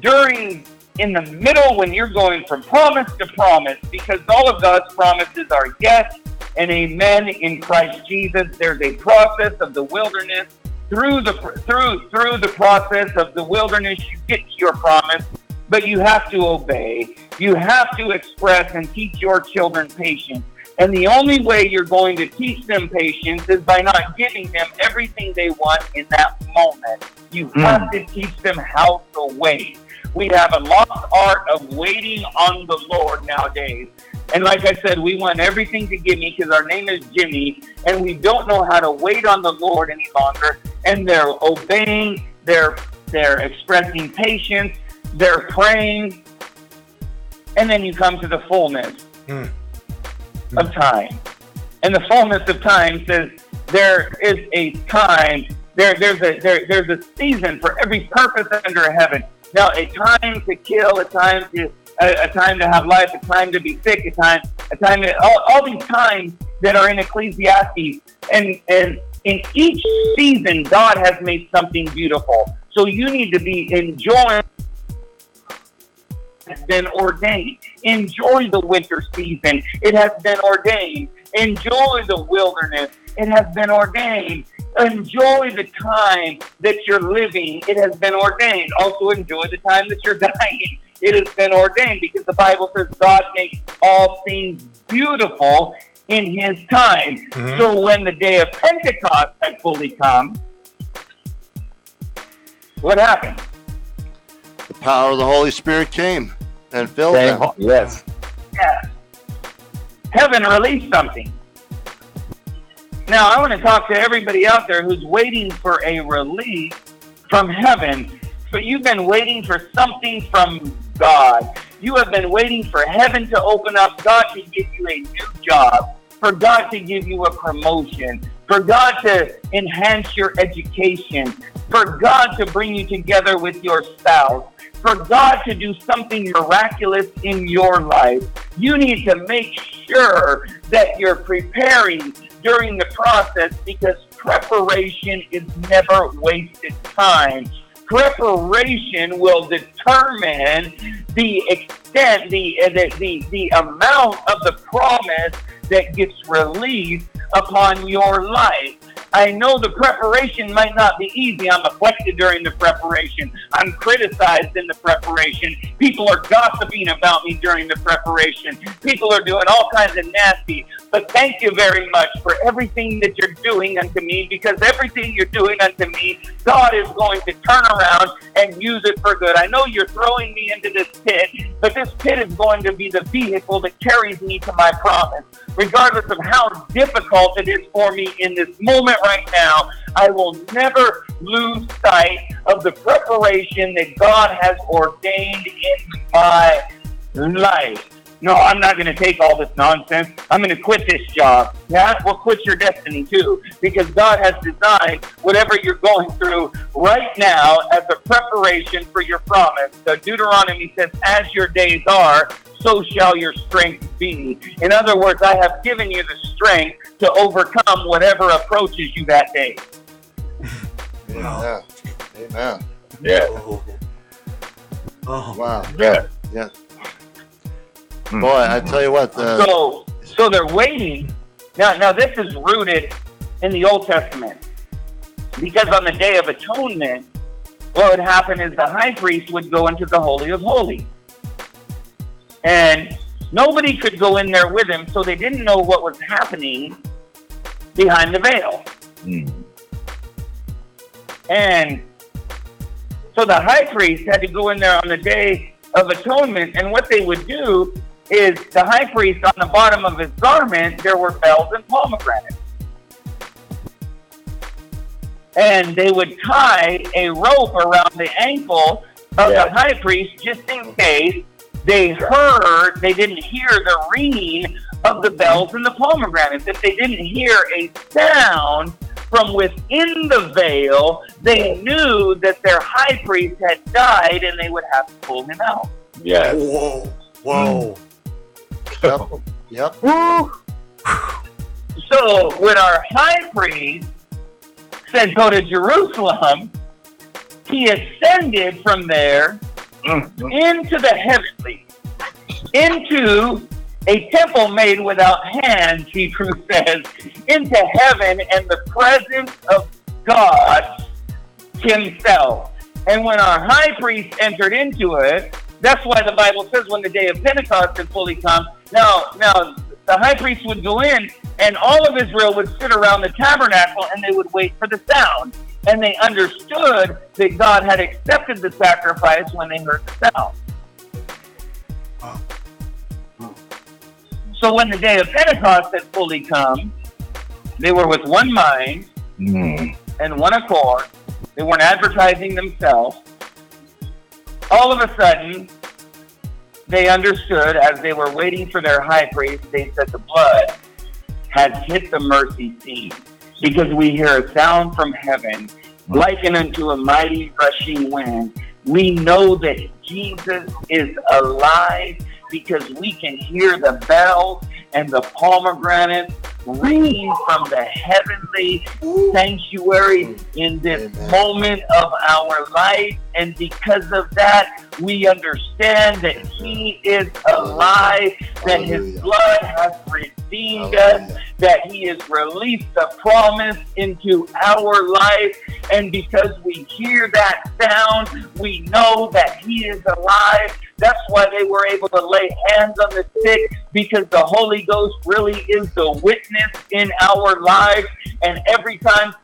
during in the middle when you're going from promise to promise, because all of God's promises are yes and amen in Christ Jesus. There's a process of the wilderness. Through the through through the process of the wilderness, you get to your promise, but you have to obey. You have to express and teach your children patience. And the only way you're going to teach them patience is by not giving them everything they want in that moment. You hmm. have to teach them how to wait. We have a lost art of waiting on the Lord nowadays. And like I said, we want everything to give me because our name is Jimmy, and we don't know how to wait on the Lord any longer. And they're obeying, they're they're expressing patience, they're praying, and then you come to the fullness Hmm. of time. And the fullness of time says there is a time, there, there's a there, there's a season for every purpose under heaven. Now, a time to kill, a time to a, a time to have life, a time to be sick, a time, a time to, all, all these times that are in Ecclesiastes. And, and in each season, God has made something beautiful. So you need to be enjoying has been ordained. Enjoy the winter season. It has been ordained. Enjoy the wilderness. It has been ordained. Enjoy the time that you're living. It has been ordained. Also enjoy the time that you're dying. It has been ordained because the Bible says God makes all things beautiful in his time. Mhm. So when the day of Pentecost had fully come, what happened? The power of the Holy Spirit came and filled them. Yes. Yeah. Heaven released something. Now, I want to talk to everybody out there who's waiting for a release from heaven. But you've been waiting for something from God. You have been waiting for heaven to open up, God to give you a new job, for God to give you a promotion, for God to enhance your education, for God to bring you together with your spouse, for God to do something miraculous in your life. You need to make sure that you're preparing during the process because preparation is never wasted time. Preparation will determine the extent, the, uh, the, the, the amount of the promise that gets released upon your life. I know the preparation might not be easy. I'm afflicted during the preparation. I'm criticized in the preparation. People are gossiping about me during the preparation. People are doing all kinds of nasty. But thank you very much for everything that you're doing unto me because everything you're doing unto me, God is going to turn around and use it for good. I know you're throwing me into this pit, but this pit is going to be the vehicle that carries me to my promise. Regardless of how difficult it is for me in this moment right now, I will never lose sight of the preparation that God has ordained in my life. No, I'm not going to take all this nonsense. I'm going to quit this job. Yeah, will quit your destiny too, because God has designed whatever you're going through right now as a preparation for your promise. So Deuteronomy says, "As your days are, so shall your strength be." In other words, I have given you the strength to overcome whatever approaches you that day. Yeah. Amen. Yeah. Oh. Oh. Wow. Yeah. Yeah. Boy, I tell you what. Uh, So, so they're waiting. Now, now this is rooted in the Old Testament, because on the Day of Atonement, what would happen is the high priest would go into the Holy of Holies, and nobody could go in there with him, so they didn't know what was happening behind the veil. Mm. And so the high priest had to go in there on the day of atonement. And what they would do is the high priest, on the bottom of his garment, there were bells and pomegranates. And they would tie a rope around the ankle of Yeah. the high priest just in case they heard, they didn't hear the ringing of the bells and the pomegranates. If they didn't hear a sound from within the veil, they knew that their high priest had died and they would have to pull him out. Yes. Whoa. Whoa. Yep. Yep. So when our high priest said go to Jerusalem, he ascended from there Mm. into the heavenly, into a temple made without hands, Hebrew says, into heaven and the presence of God himself. And when our high priest entered into it, that's why the Bible says when the day of Pentecost had fully come, now, now the high priest would go in and all of Israel would sit around the tabernacle and they would wait for the sound. And they understood that God had accepted the sacrifice when they heard the sound. So when the day of Pentecost had fully come, they were with one mind Mm. and one accord. They weren't advertising themselves. All of a sudden, they understood as they were waiting for their high priest, they said the blood has hit the mercy seat because we hear a sound from heaven, likened unto a mighty rushing wind. We know that Jesus is alive because we can hear the bells and the pomegranates ringing from the heavenly sanctuary in this Amen. moment of our life. And because of that, we understand that He is alive, that His blood has redeemed us, that He has released the promise into our life. And because we hear that sound, we know that He is alive. That's why they were able to lay hands on the sick because the Holy Ghost really is the witness in our lives. And every time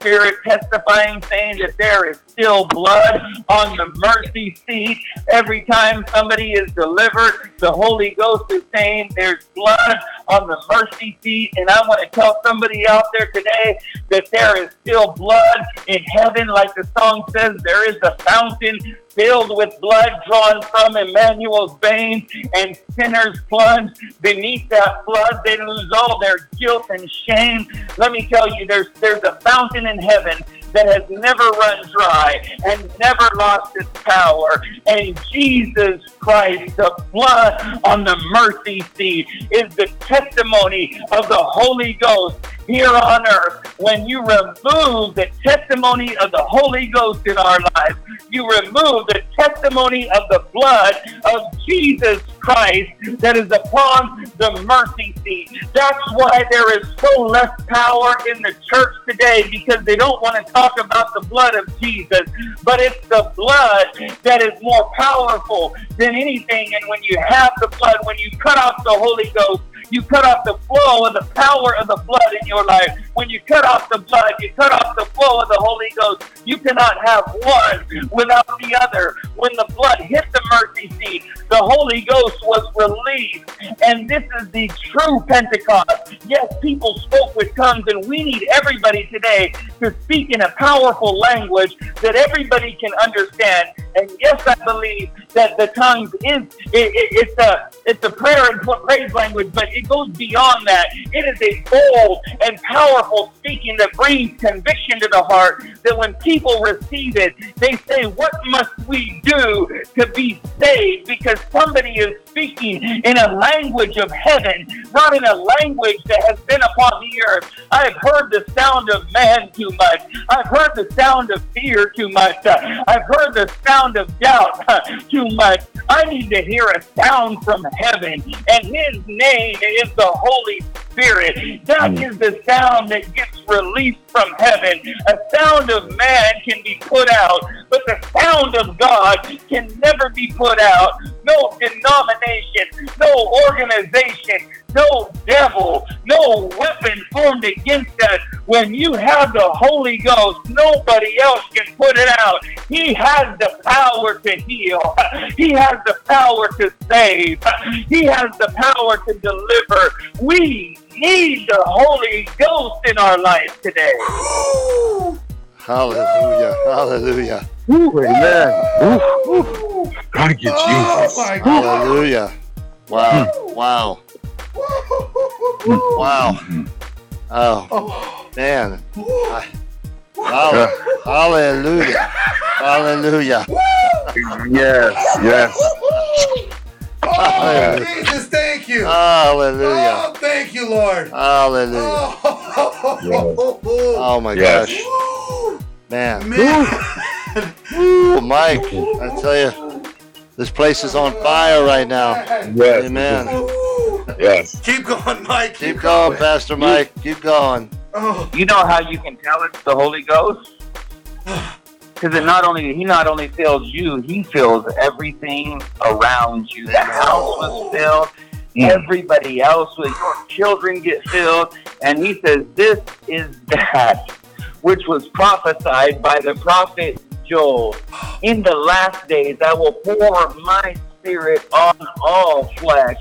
Spirit testifying, saying that there is still blood on the mercy seat. Every time somebody is delivered, the Holy Ghost is saying there's blood on the mercy seat. And I want to tell somebody out there today that there is still blood in heaven. Like the song says, there is a fountain filled with blood drawn from Emmanuel's veins, and sinners plunge beneath that flood. They lose all their guilt and shame. Let me tell you, there's there's a fountain in heaven that has never run dry and never lost its power. And Jesus Christ, the blood on the mercy seat, is the testimony of the Holy Ghost here on earth. When you remove the testimony of the Holy Ghost in our lives, you remove the testimony of the blood of Jesus Christ that is upon the mercy seat. That's why there is so less power in the church today because they don't want to talk about the blood of Jesus, but it's the blood that is more powerful than anything. And when you have the blood, when you cut off the Holy Ghost, you cut off the flow of the power of the blood in your life. When you cut off the blood, you cut off the flow of the Holy Ghost. You cannot have one without the other. When the blood hit the mercy seat, the Holy Ghost was released. And this is the true Pentecost. Yes, people spoke with tongues, and we need everybody today to speak in a powerful language that everybody can understand. And yes, I believe that the tongues is it, it, it's a it's a prayer and praise language, but it goes beyond that. It is a bold and powerful speaking that brings conviction to the heart. That when people receive it, they say, "What must we do to be saved?" Because somebody is speaking in a language of heaven, not in a language that has been upon the earth. I've heard the sound of man too much. I've heard the sound of fear too much. I've heard the sound of doubt too much. I need to hear a sound from heaven, and his name is the Holy Spirit. That mm. is the sound that gets released from heaven. A sound of man can be put out, but the sound of God can never be put out. No denomination, no organization, no devil, no weapon formed against us. When you have the Holy Ghost, nobody else can put it out. He has the power to heal. He has the power to save. He has the power to deliver. We need the Holy Ghost in our life today. Hallelujah. Hallelujah. Amen. Thank you, Oh Jesus. my Hallelujah. Wow. Hmm. Wow. Hmm. Wow. Hmm. Oh, man. I- Hall- Hallelujah. Hallelujah. Yes, yes. Oh, Jesus, thank you. Hallelujah. Oh, thank you, Lord. Hallelujah. Oh, Oh my Yes. gosh. Woo, Man. man. Ooh, Mike, I tell you, this place is on fire right now. Yes. Amen. Yes. Keep going, Mike. Keep going, Pastor Mike. Keep going. Oh, You know how you can tell it's the Holy Ghost? Because it not only he not only fills you, he fills everything around you. The house was filled. Everybody else was your children get filled. And he says, This is that which was prophesied by the prophet Joel. In the last days I will pour my spirit on all flesh.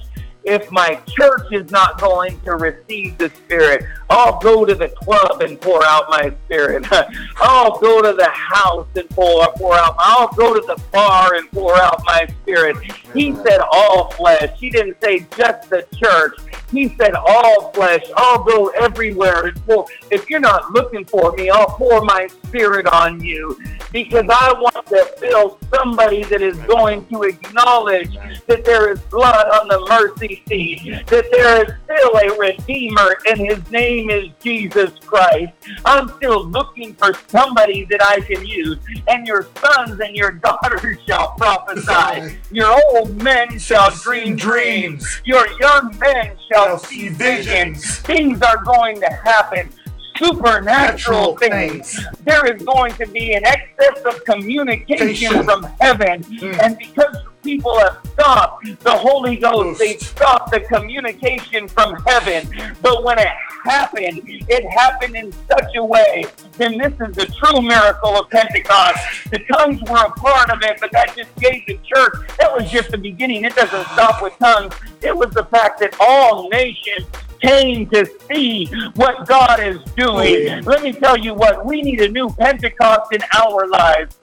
If my church is not going to receive the Spirit, I'll go to the club and pour out my Spirit. I'll go to the house and pour, pour out. I'll go to the bar and pour out my Spirit. He said all flesh. He didn't say just the church. He said, All flesh, I'll go everywhere. And pour. If you're not looking for me, I'll pour my spirit on you because I want to fill somebody that is going to acknowledge that there is blood on the mercy seat, that there is still a Redeemer, and his name is Jesus Christ. I'm still looking for somebody that I can use, and your sons and your daughters shall prophesy. Your old men shall dream dreams. Your young men shall see visions. Things are going to happen supernatural things. There is going to be an excess of communication from heaven. Mm. And because people have stopped the Holy Ghost, they stopped the communication from heaven. But when it happened, it happened in such a way. Then this is the true miracle of Pentecost. The tongues were a part of it, but that just gave the church. That was just the beginning. It doesn't stop with tongues. It was the fact that all nations came to see what God is doing. Let me tell you what, we need a new Pentecost in our lives.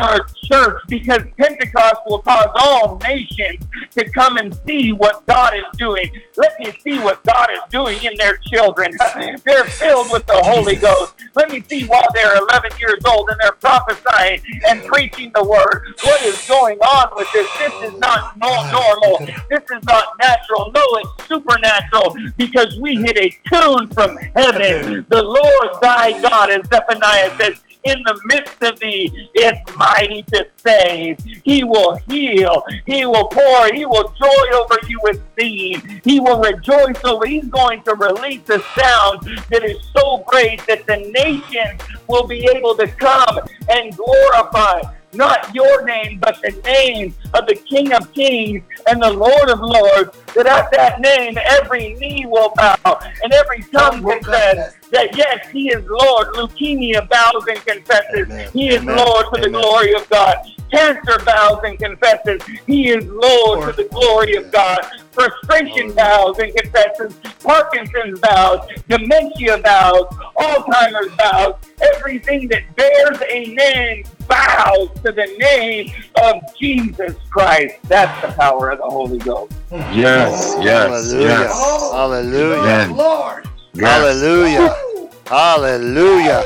Our church, because Pentecost will cause all nations to come and see what God is doing. Let me see what God is doing in their children. They're filled with the Holy Ghost. Let me see while they're 11 years old and they're prophesying and preaching the word. What is going on with this? This is not ah, normal. This is not natural. No, it's supernatural because we hit a tune from heaven. The Lord thy God, as Zephaniah says, in the midst of thee is mighty to save. He will heal. He will pour. He will joy over you with seed. He will rejoice over. He's going to release a sound that is so great that the nations will be able to come and glorify not your name, but the name of the King of Kings and the Lord of Lords, that at that name every knee will bow and every tongue confess that yes, He is Lord. Leukemia bows and confesses. He is Lord to the glory of God. Cancer bows and confesses He is Lord to the glory of God. Frustration bows and confesses. Parkinson's bows. Dementia bows. Alzheimer's bows. Everything that bears a name bows to the name of Jesus Christ. That's the power of the Holy Ghost. Yes, yes, Hallelujah. yes. Hallelujah. Amen. Lord. Yes. Hallelujah. Hallelujah.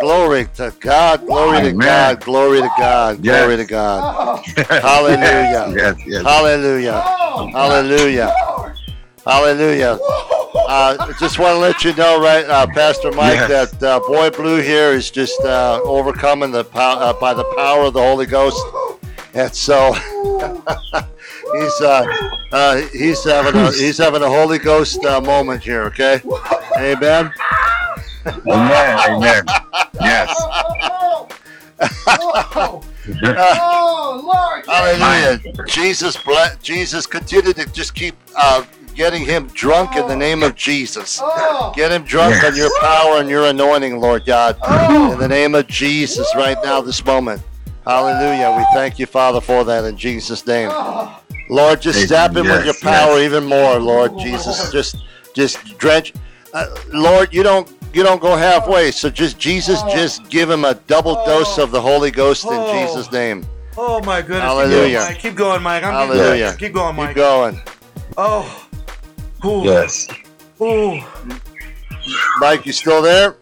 Glory to God. Glory to God. Glory to God. Yes. Glory to God. Hallelujah. Yes, yes. Hallelujah. Hallelujah. Hallelujah. Uh, just want to let you know, right, uh, Pastor Mike, that uh, Boy Blue here is just uh, overcoming the pow- uh, by the power of the Holy Ghost, and so he's uh, he's having a he's having a Holy Ghost moment here. Okay, Amen. Amen. Amen. Yes. Oh, Lord. Hallelujah. Jesus, ble- Jesus, continue to just keep uh, getting him drunk in the name of Jesus. Get him drunk Yes. on your power and your anointing, Lord God. In the name of Jesus, right now, this moment. Hallelujah. We thank you, Father, for that in Jesus' name. Lord, just Yes, zap him with your yes, power even more, Lord Jesus. Just, just drench. Uh, Lord, you don't, you don't go halfway. So just Jesus, oh. just give him a double oh. dose of the Holy Ghost in Oh. Jesus' name. oh my goodness. Hallelujah. Keep going, Mike. I'm Hallelujah. Keep going, Mike. Keep going. Oh. Ooh. Yes. Ooh. Mike, you still there?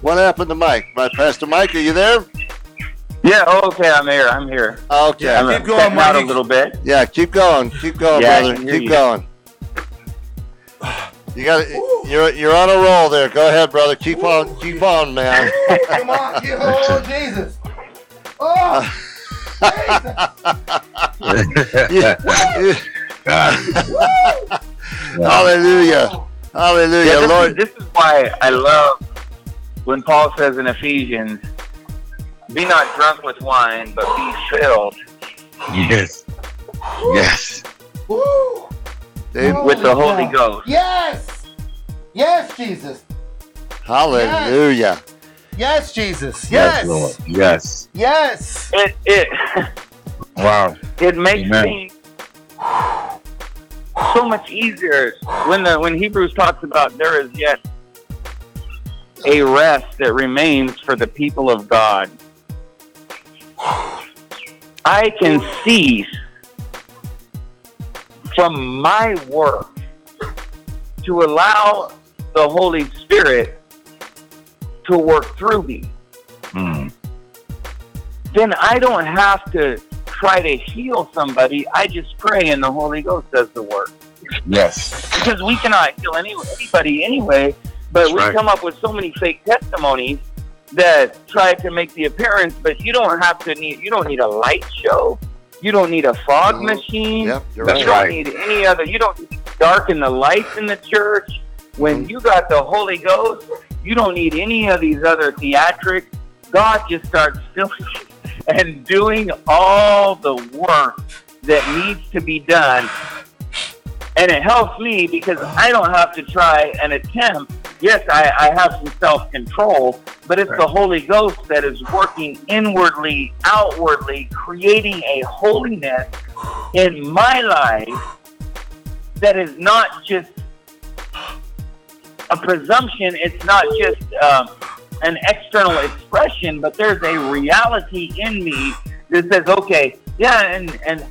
What happened to Mike? My Pastor Mike, are you there? Yeah, oh, okay, I'm here. I'm here. Okay. I'm keep going, stepping out a little bit. Yeah, keep going. Keep going, Yeah, brother. Keep you. going. You got you're you're on a roll there. Go ahead, brother. Keep on keep on, man. Come on. You, oh, Jesus. Oh. You- Hallelujah. Hallelujah, Yeah, this, Lord. Is, this is why I love when Paul says in Ephesians, "Be not drunk with wine, but be filled Yes. Yes. Woo. Dave, with the Holy Holy cow. Ghost." Yes. Yes, Jesus. hallelujah. Yes, Jesus. Yes, Lord. Yes. Yes. Yes. It it Wow. it makes Amen. things so much easier when the when Hebrews talks about there is yet a rest that remains for the people of God. I can cease from my work to allow the Holy Spirit to work through me, Mm. then I don't have to try to heal somebody. I just pray and the Holy Ghost does the work. Yes. Because we cannot heal any, anybody anyway, but That's we right. come up with so many fake testimonies that try to make the appearance, but you don't have to need, you don't need a light show. You don't need a fog Mhm. machine. Yep, you're you right. don't need any other. You don't need to darken the lights in the church. When you got the Holy Ghost, you don't need any of these other theatrics. God just starts filling and doing all the work that needs to be done. And it helps me because I don't have to try and attempt. Yes, I, I have some self control, but it's the Holy Ghost that is working inwardly, outwardly, creating a holiness in my life that is not just a presumption, it's not just um, an external expression, but there's a reality in me that says, okay, yeah, and, and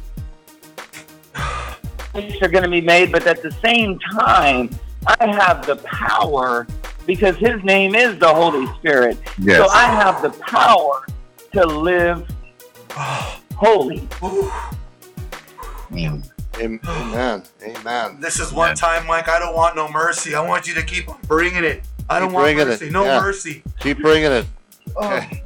things are going to be made, but at the same time, I have the power because His name is the Holy Spirit. Yes. So I have the power to live holy. Mm. Am- Amen. Amen. This is one time, Mike. I don't want no mercy. I want you to keep bringing it. I don't Keep want mercy. it, No yeah. mercy. Keep bringing it. Oh, Okay.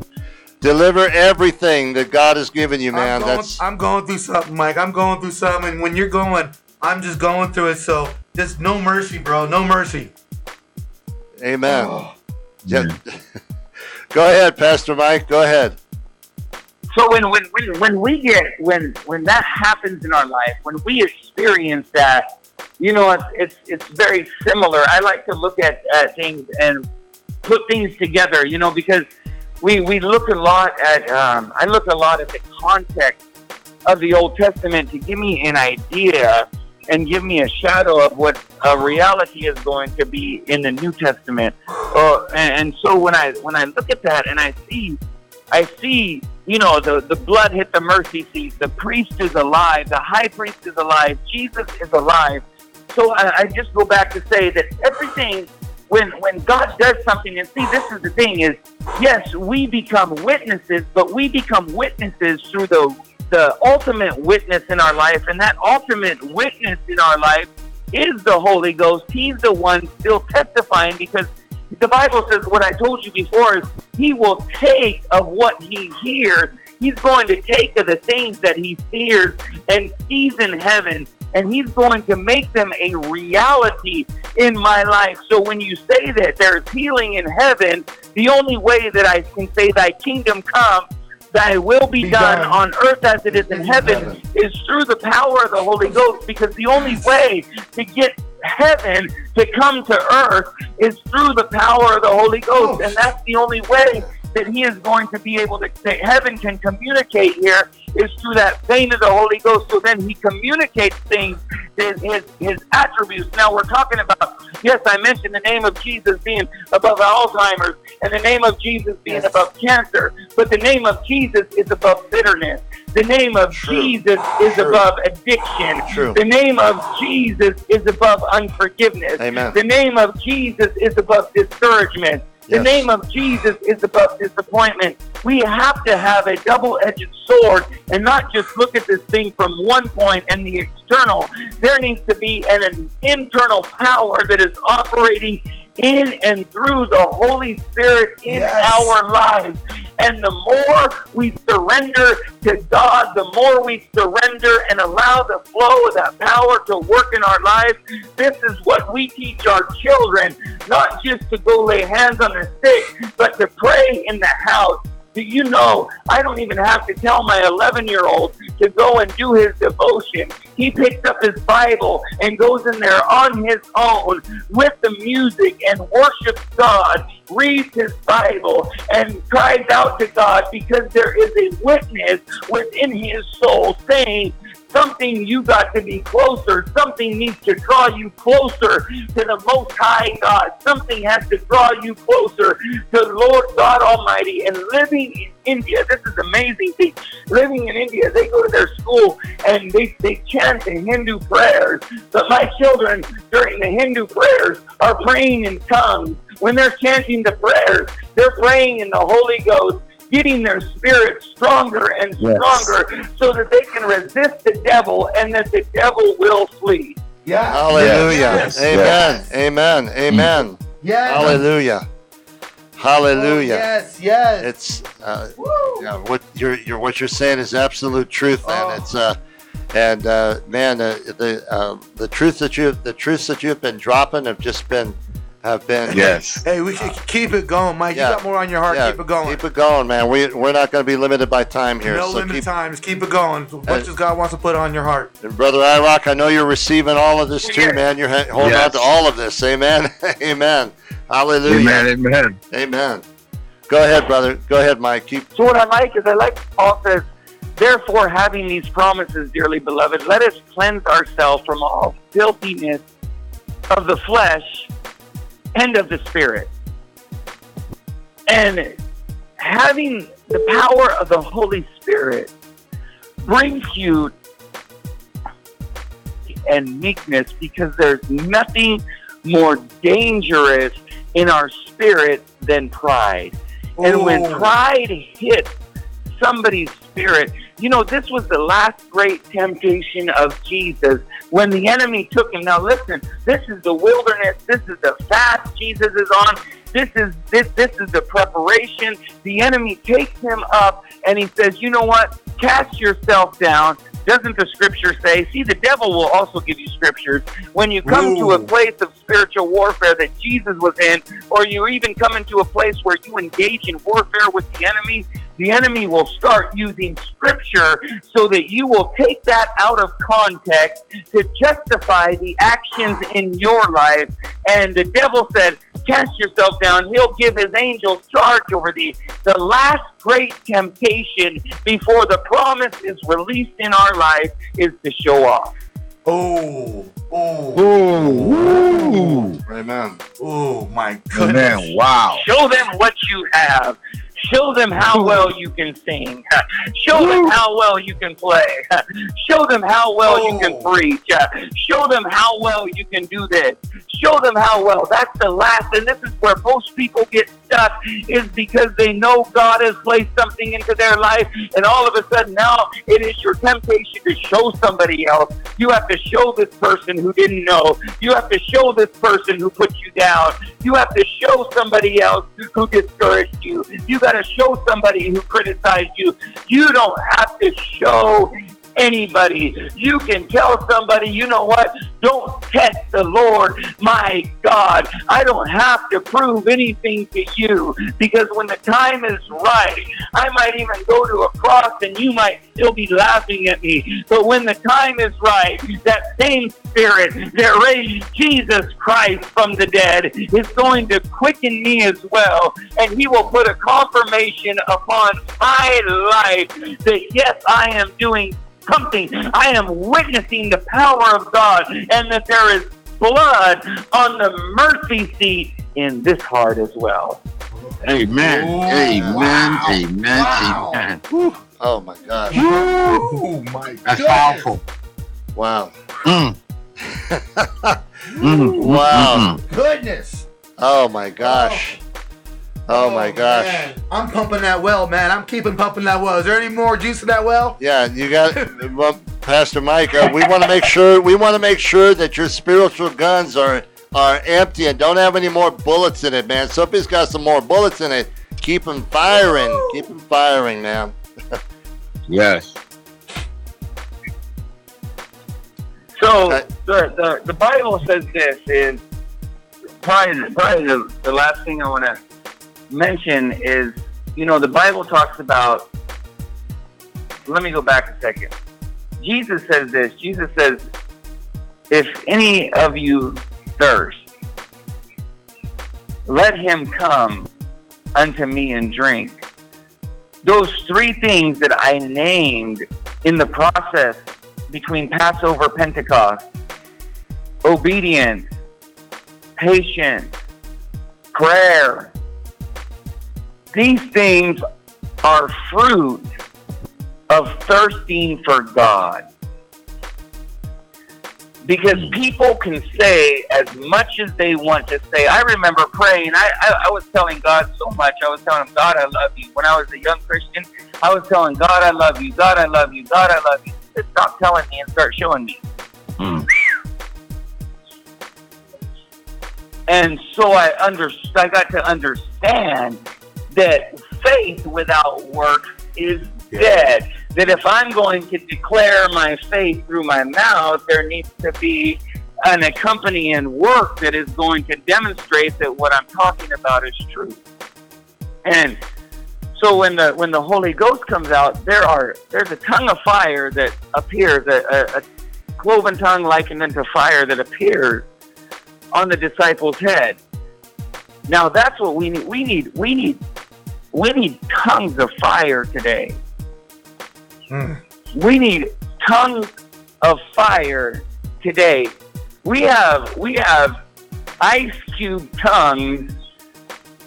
Deliver everything that God has given you, man. I'm, going, That's I'm going through something, Mike. I'm going through something. And when you're going, I'm just going through it. So just no mercy, bro. No mercy. amen. Oh. Yeah. Go ahead, Pastor Mike. Go ahead. So when, when, when, when we get when when that happens in our life, when we experience that, you know, it's it's, it's very similar. I like to look at, at things and put things together, you know, because we we look a lot at um, I look a lot at the context of the Old Testament to give me an idea and give me a shadow of what a reality is going to be in the New Testament. Uh, and, and so when I when I look at that and I see I see, you know, the, the blood hit the mercy seat. The priest is alive. The high priest is alive. Jesus is alive. So I, I just go back to say that everything, when when God does something, and see, this is the thing: is yes, we become witnesses, but we become witnesses through the the ultimate witness in our life, and that ultimate witness in our life is the Holy Ghost. He's the one still testifying because the Bible says what I told you before is he will take of what he hears. He's going to take of the things that he fears and sees in heaven, and he's going to make them a reality in my life. So when you say that there's healing in heaven, the only way that I can say thy kingdom come, thy will be, Be done, done. on earth as it is in heaven, heaven. is through the power of the Holy Ghost because the only way to get heaven to come to earth is through the power of the Holy Ghost. And that's the only way that he is going to be able to, that heaven can communicate here is through that vein of the Holy Ghost. So then he communicates things, his, his, his attributes. Now we're talking about, yes, I mentioned the name of Jesus being above Alzheimer's and the name of Jesus being above cancer, but the name of Jesus is above bitterness. The name of True. Jesus is True. above addiction. True. The name of Jesus is above unforgiveness. Amen. The name of Jesus is above discouragement. The Yes. name of Jesus is above disappointment. We have to have a double edged sword and not just look at this thing from one point and the external. There needs to be an, an internal power that is operating in and through the Holy Spirit in Yes. our lives. And the more we surrender to God, the more we surrender and allow the flow of that power to work in our lives. This is what we teach our children, not just to go lay hands on the sick, but to pray in the house. You know, I don't even have to tell my 11 year old to go and do his devotion. He picks up his Bible and goes in there on his own with the music and worships God, reads his Bible, and cries out to God because there is a witness within his soul saying, something you got to be closer. Something needs to draw you closer to the Most High God. Something has to draw you closer to Lord God Almighty. And living in India, this is amazing. Living in India, they go to their school and they, they chant the Hindu prayers. But my children, during the Hindu prayers, are praying in tongues. When they're chanting the prayers, they're praying in the Holy Ghost getting their spirit stronger and Yes. stronger so that they can resist the devil and that the devil will flee. Yeah. Hallelujah. Yes. Amen. Yes. Amen. Amen. Yes. Hallelujah. Hallelujah. Oh, yes. Yes. It's uh, yeah, what you're, you're what you're saying is absolute truth, man. Oh. It's uh, and uh, man, uh, the uh, the truth that you the truths that you've been dropping have just been have been Yes. Hey, we should keep it going, Mike. Yeah. You got more on your heart. Yeah, keep it going. Keep it going, man. We we're not going to be limited by time here. no so limited keep, times. Keep it going. So What does God wants to put on your heart? And brother I Rock, I know you're receiving all of this too, man. You're ha- holding on to all of this. Amen. Amen. Hallelujah. Amen. Amen. Amen. Go ahead, brother. Go ahead, Mike. Keep. So what I like is I like Paul says, therefore having these promises, dearly beloved, let us cleanse ourselves from all filthiness of the flesh and of the spirit. And having the power of the Holy Spirit brings you and meekness because there's nothing more dangerous in our spirit than pride. And when pride hits somebody's spirit, you know, this was the last great temptation of Jesus when the enemy took him. Now listen, this is the wilderness, this is the fast Jesus is on. This is this this is the preparation. The enemy takes him up and he says, "You know what? Cast yourself down." Doesn't the scripture say? See, the devil will also give you scriptures when you come to a place of spiritual warfare that Jesus was in, or you even come into a place where you engage in warfare with the enemy. The enemy will start using scripture so that you will take that out of context to justify the actions in your life. And the devil said, Cast yourself down. He'll give his angels charge over thee. The last great temptation before the promise is released in our life is to show off. Oh. Oh. oh, Amen. Oh my goodness. Man, wow. Show them what you have. Show them how well you can sing. Show them how well you can play. Show them how well you can preach. Show them how well you can do this. Show them how well. That's the last, and this is where most people get stuck, is because they know God has placed something into their life, and all of a sudden now it is your temptation to show somebody else. You have to show this person who didn't know. You have to show this person who put you down. You have to show somebody else who discouraged you. You got to show somebody who criticized you. You don't have to show anybody. You can tell somebody, you know what? Don't test the Lord, my God. I don't have to prove anything to you because when the time is right, I might even go to a cross and you might still be laughing at me. But when the time is right, that same spirit that raised Jesus Christ from the dead is going to quicken me as well. And he will put a confirmation upon my life that yes, I am doing something. I am witnessing the power of God and that there is blood on the mercy seat in this heart as well. Amen. Ooh, Amen. wow. Amen. Wow. Amen. Oh my gosh. Oh my God. That's goodness. powerful. Wow. Mm. Mm. Wow. Mm. Goodness. Oh my gosh. Oh my gosh. man. I'm pumping that well, man. I'm keeping pumping that well. Is there any more juice in that well? Yeah, you got well, Pastor Mike. Uh, we want to make sure we want to make sure that your spiritual guns are are empty and don't have any more bullets in it, man. So if it's got some more bullets in it, keep them firing. Keep them firing, man. Yes. So Okay. the, the the Bible says this is probably probably the, the last thing I want to mention is you know the Bible talks about. Let me go back a second. Jesus says this. Jesus says, "If any of you thirst, let him come unto me and drink." Those three things that I named in the process between Passover, Pentecost, obedience, patience, prayer. These things are fruit of thirsting for God. Because people can say as much as they want to say. I remember praying. I, I, I was telling God so much. I was telling him, God, I love you. When I was a young Christian, I was telling God, I love you. God, I love you. God, I love you. Said, Stop telling me and start showing me. Hmm. And so I under, I got to understand that faith without work is dead. That if I'm going to declare my faith through my mouth, there needs to be an accompanying work that is going to demonstrate that what I'm talking about is true. And so when the when the Holy Ghost comes out, there are there's a tongue of fire that appears, a, a, a cloven tongue likened unto fire that appears on the disciples' head. Now that's what we need. We need we need we need tongues of fire today. Mm. We need tongues of fire today. We have we have ice cube tongues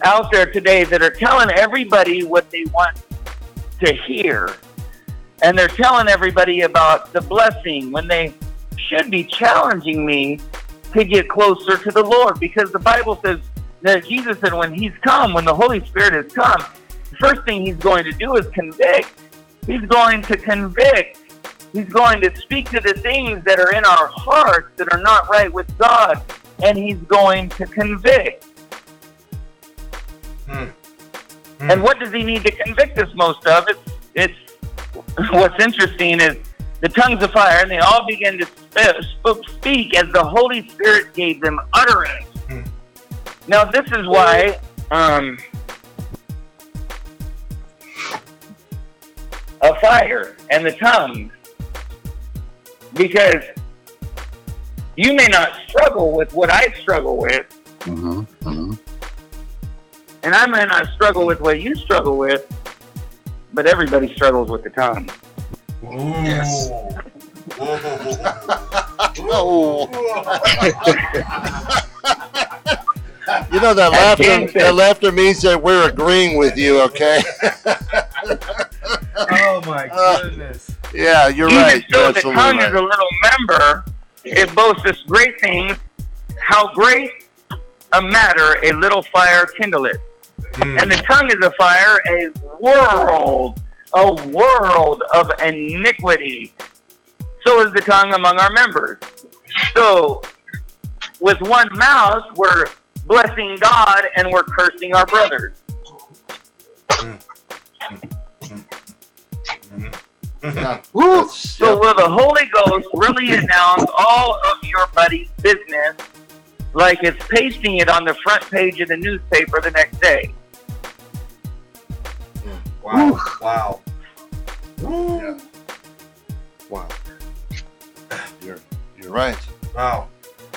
out there today that are telling everybody what they want to hear. And they're telling everybody about the blessing when they should be challenging me to get closer to the Lord because the Bible says that Jesus said when he's come, when the Holy Spirit has come, the first thing he's going to do is convict. He's going to convict. He's going to speak to the things that are in our hearts that are not right with God, and he's going to convict. Hmm. And hmm. what does he need to convict us most of? It's, it's what's interesting is the tongues of fire, and they all began to sp- sp- speak as the Holy Spirit gave them utterance. Now, this is why um, a fire and the tongue because you may not struggle with what I struggle with, Mm-hmm. Mm-hmm. and I may not struggle with what you struggle with, but everybody struggles with the tongue. Yes. Oh. you know that laughter. That laughter means that we're agreeing with you. Okay. Oh my Uh, goodness. yeah, you're Even right. though You're the absolutely tongue is a little member, it boasts this great thing, how great a matter a little fire kindleth. Mm. And the tongue is a fire, a world, a world of iniquity. So is the tongue among our members. So, with one mouth, we're blessing God and we're cursing our brothers. Yeah. So will the Holy Ghost really announce all of your buddy's business like it's pasting it on the front page of the newspaper the next day? Wow. Wow. Yeah. Wow. You're you're right. Wow.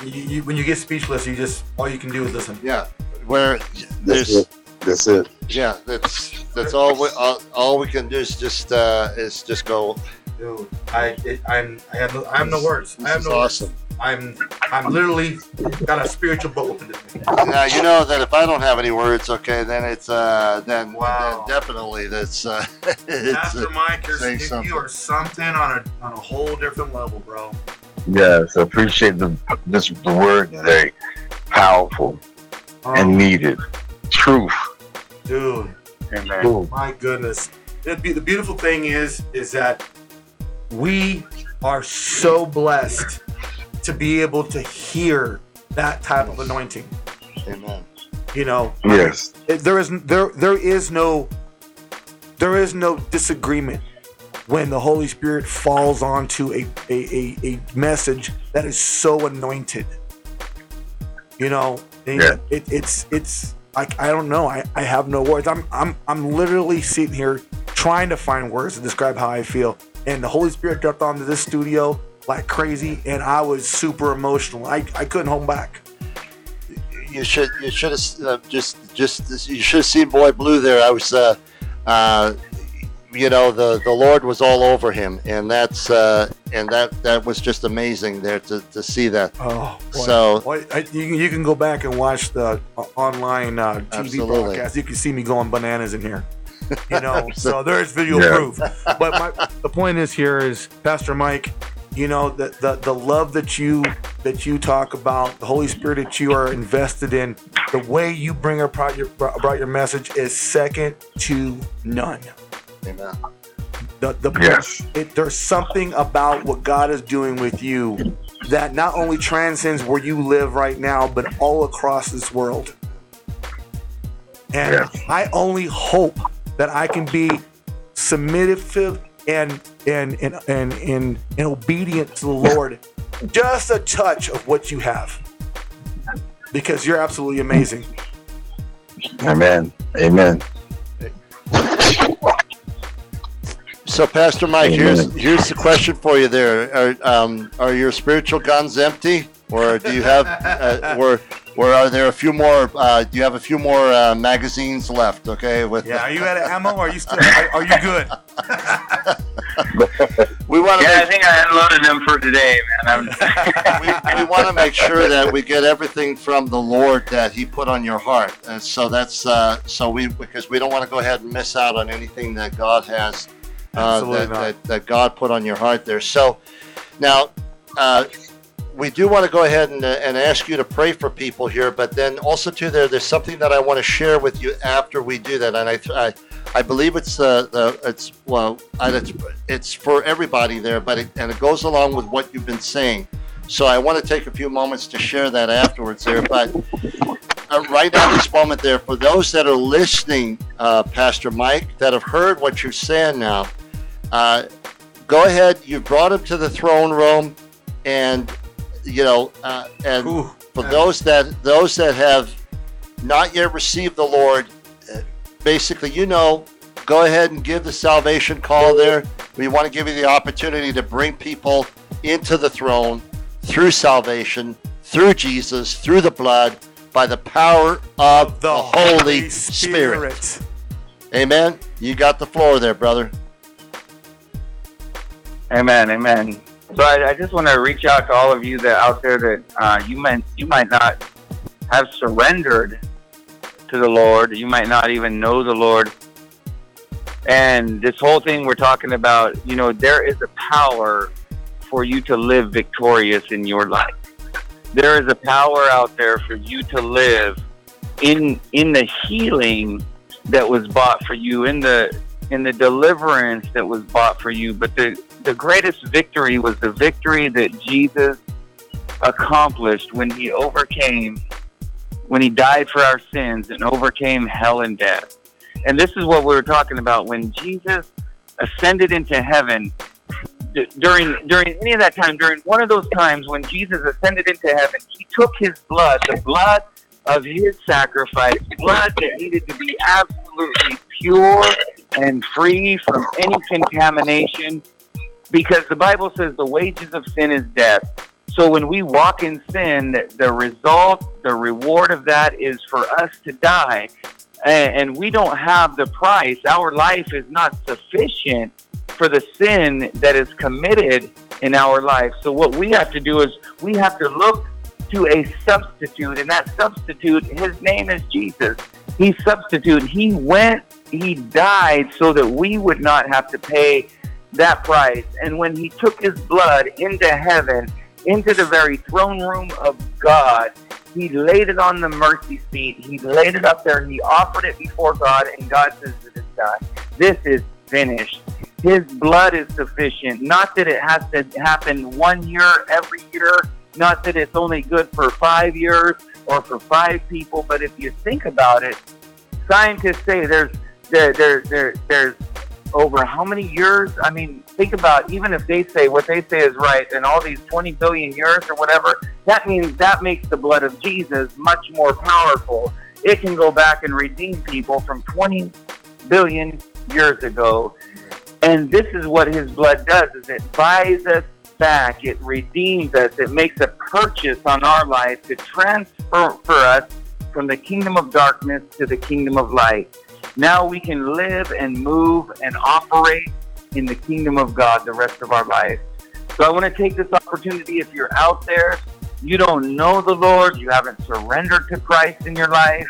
You, you, when you get speechless, you just all you can do is listen. Yeah. Where That's it. That's it. yeah, that's that's all we all, all we can do is just uh is just go. Dude, I it, I'm I have no I have no words. This I have is no awesome. words. I'm I'm literally got a spiritual boat within this. Now you know that if I don't have any words, okay, then it's uh then, Wow. then definitely that's uh it's Pastor uh, Mike, you're, say you, something. you are something on a on a whole different level, bro. Yes, I appreciate the this the word today. Powerful Oh, and um, needed. Truth. dude, Amen. Ooh. my goodness. The, the beautiful thing is, is that we are so blessed to be able to hear that type of anointing. amen. You know, Yes. there is there there is no there is no disagreement when the Holy Spirit falls onto a a, a, a message that is so anointed. You know, Yeah. it, it's it's I, I don't know. I, I have no words. I'm I'm I'm literally sitting here trying to find words to describe how I feel. And the Holy Spirit jumped onto this studio like crazy, and I was super emotional. I, I couldn't hold back. You should you should have uh, just just you should have seen Boy Blue there. I was uh uh you know the the Lord was all over him, and that's uh and that that was just amazing there to, to see that. Oh, boy. So- Well, I, you, can- you can go back and watch the uh, online uh, TV Absolutely. broadcast. You can see me going bananas in here. You know, so there's video Yeah. proof. But my, the point is here is Pastor Mike. You know the, the the love that you that you talk about, the Holy Spirit that you are invested in, the way you bring about your about your message is second to none. Amen. The, the Yes. it, there's something about what God is doing with you that not only transcends where you live right now, but all across this world. And Yes. I only hope that I can be submissive and and and and, and, and obedient to the Lord. Just a touch of what you have. Because you're absolutely amazing. Amen. Amen. So, Pastor Mike, Amen. here's here's the question for you. There, are um, are your spiritual guns empty, or do you have, uh, or or are there a few more? Uh, do you have a few more uh, magazines left? Okay, with Yeah, are you at an ammo? Or are you still are, are you good? we want to Yeah, I think I unloaded them for today, man. I'm, we, we want to make sure that we get everything from the Lord that He put on your heart, and so that's uh, so we because we don't want to go ahead and miss out on anything that God has uh, that, that that God put on your heart there. So now. Uh, we do want to go ahead and, uh, and ask you to pray for people here, but then also too there there's something that I want to share with you after we do that, and I I, I believe it's the, the it's well I, it's, it's for everybody there, but it, and it goes along with what you've been saying. So I want to take a few moments to share that afterwards there, but uh, right at this moment there, for those that are listening, uh, Pastor Mike, that have heard what you're saying now, uh, go ahead. You've brought him to the throne room, and you know, uh, and Ooh. for those that those that have not yet received the Lord, uh, basically, you know, go ahead and give the salvation call there. We want to give you the opportunity to bring people into the throne through salvation, through Jesus, through the blood, by the power of the, Holy Spirit. Amen. You got the floor there, brother. Amen, amen. So I, I just want to reach out to all of you that out there that uh, you might you might not have surrendered to the Lord. You might not even know the Lord. And this whole thing we're talking about, you know, there is a power for you to live victorious in your life. There is a power out there for you to live in in the healing that was bought for you, in the in the deliverance that was bought for you. But the the greatest victory was the victory that Jesus accomplished when he overcame, when he died for our sins and overcame hell and death. And this is what we were talking about when Jesus ascended into heaven. During during any of that time, during one of those times when Jesus ascended into heaven, he took his blood, the blood of his sacrifice, blood that needed to be absolutely pure and free from any contamination because the Bible says the wages of sin is death. So when we walk in sin, the result, the reward of that is for us to die. And, we don't have the price. Our life is not sufficient for the sin that is committed in our life. So what we have to do is we have to look to a substitute, and that substitute, his name is Jesus. He substitute. He went, he died so that we would not have to pay that price. And when he took his blood into heaven, into the very throne room of God, he laid it on the mercy seat. He laid it up there. And he offered it before God, and God says it is done. This is finished. His blood is sufficient. Not that it has to happen one year every year. Not that it's only good for five years or for five people. But if you think about it, scientists say there's there there there there's over how many years? I mean, think about even if they say what they say is right, and all these 20 billion years or whatever, that means that makes the blood of Jesus much more powerful. It can go back and redeem people from 20 billion years ago. And this is what his blood does is it buys us back, it redeems us, it makes a purchase on our life to transfer for us from the kingdom of darkness to the kingdom of light. Now we can live and move and operate in the kingdom of God the rest of our life. So I want to take this opportunity if you're out there, you don't know the Lord, you haven't surrendered to Christ in your life.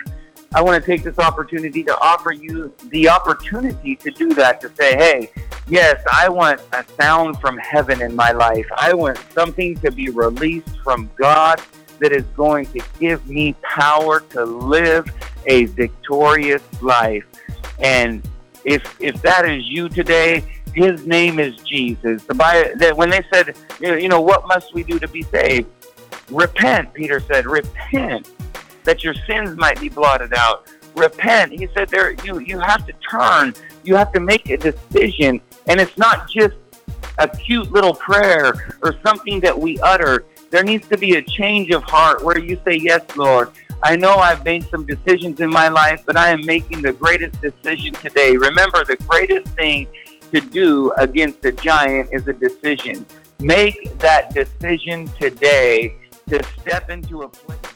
I want to take this opportunity to offer you the opportunity to do that, to say, hey, yes, I want a sound from heaven in my life. I want something to be released from God that is going to give me power to live a victorious life. And if if that is you today, his name is Jesus. The Bible, that when they said, you know, what must we do to be saved? Repent, Peter said, repent that your sins might be blotted out. Repent. He said there you you have to turn. You have to make a decision. And it's not just a cute little prayer or something that we utter. There needs to be a change of heart where you say, Yes, Lord, I know I've made some decisions in my life, but I am making the greatest decision today. Remember, the greatest thing to do against a giant is a decision. Make that decision today to step into a place.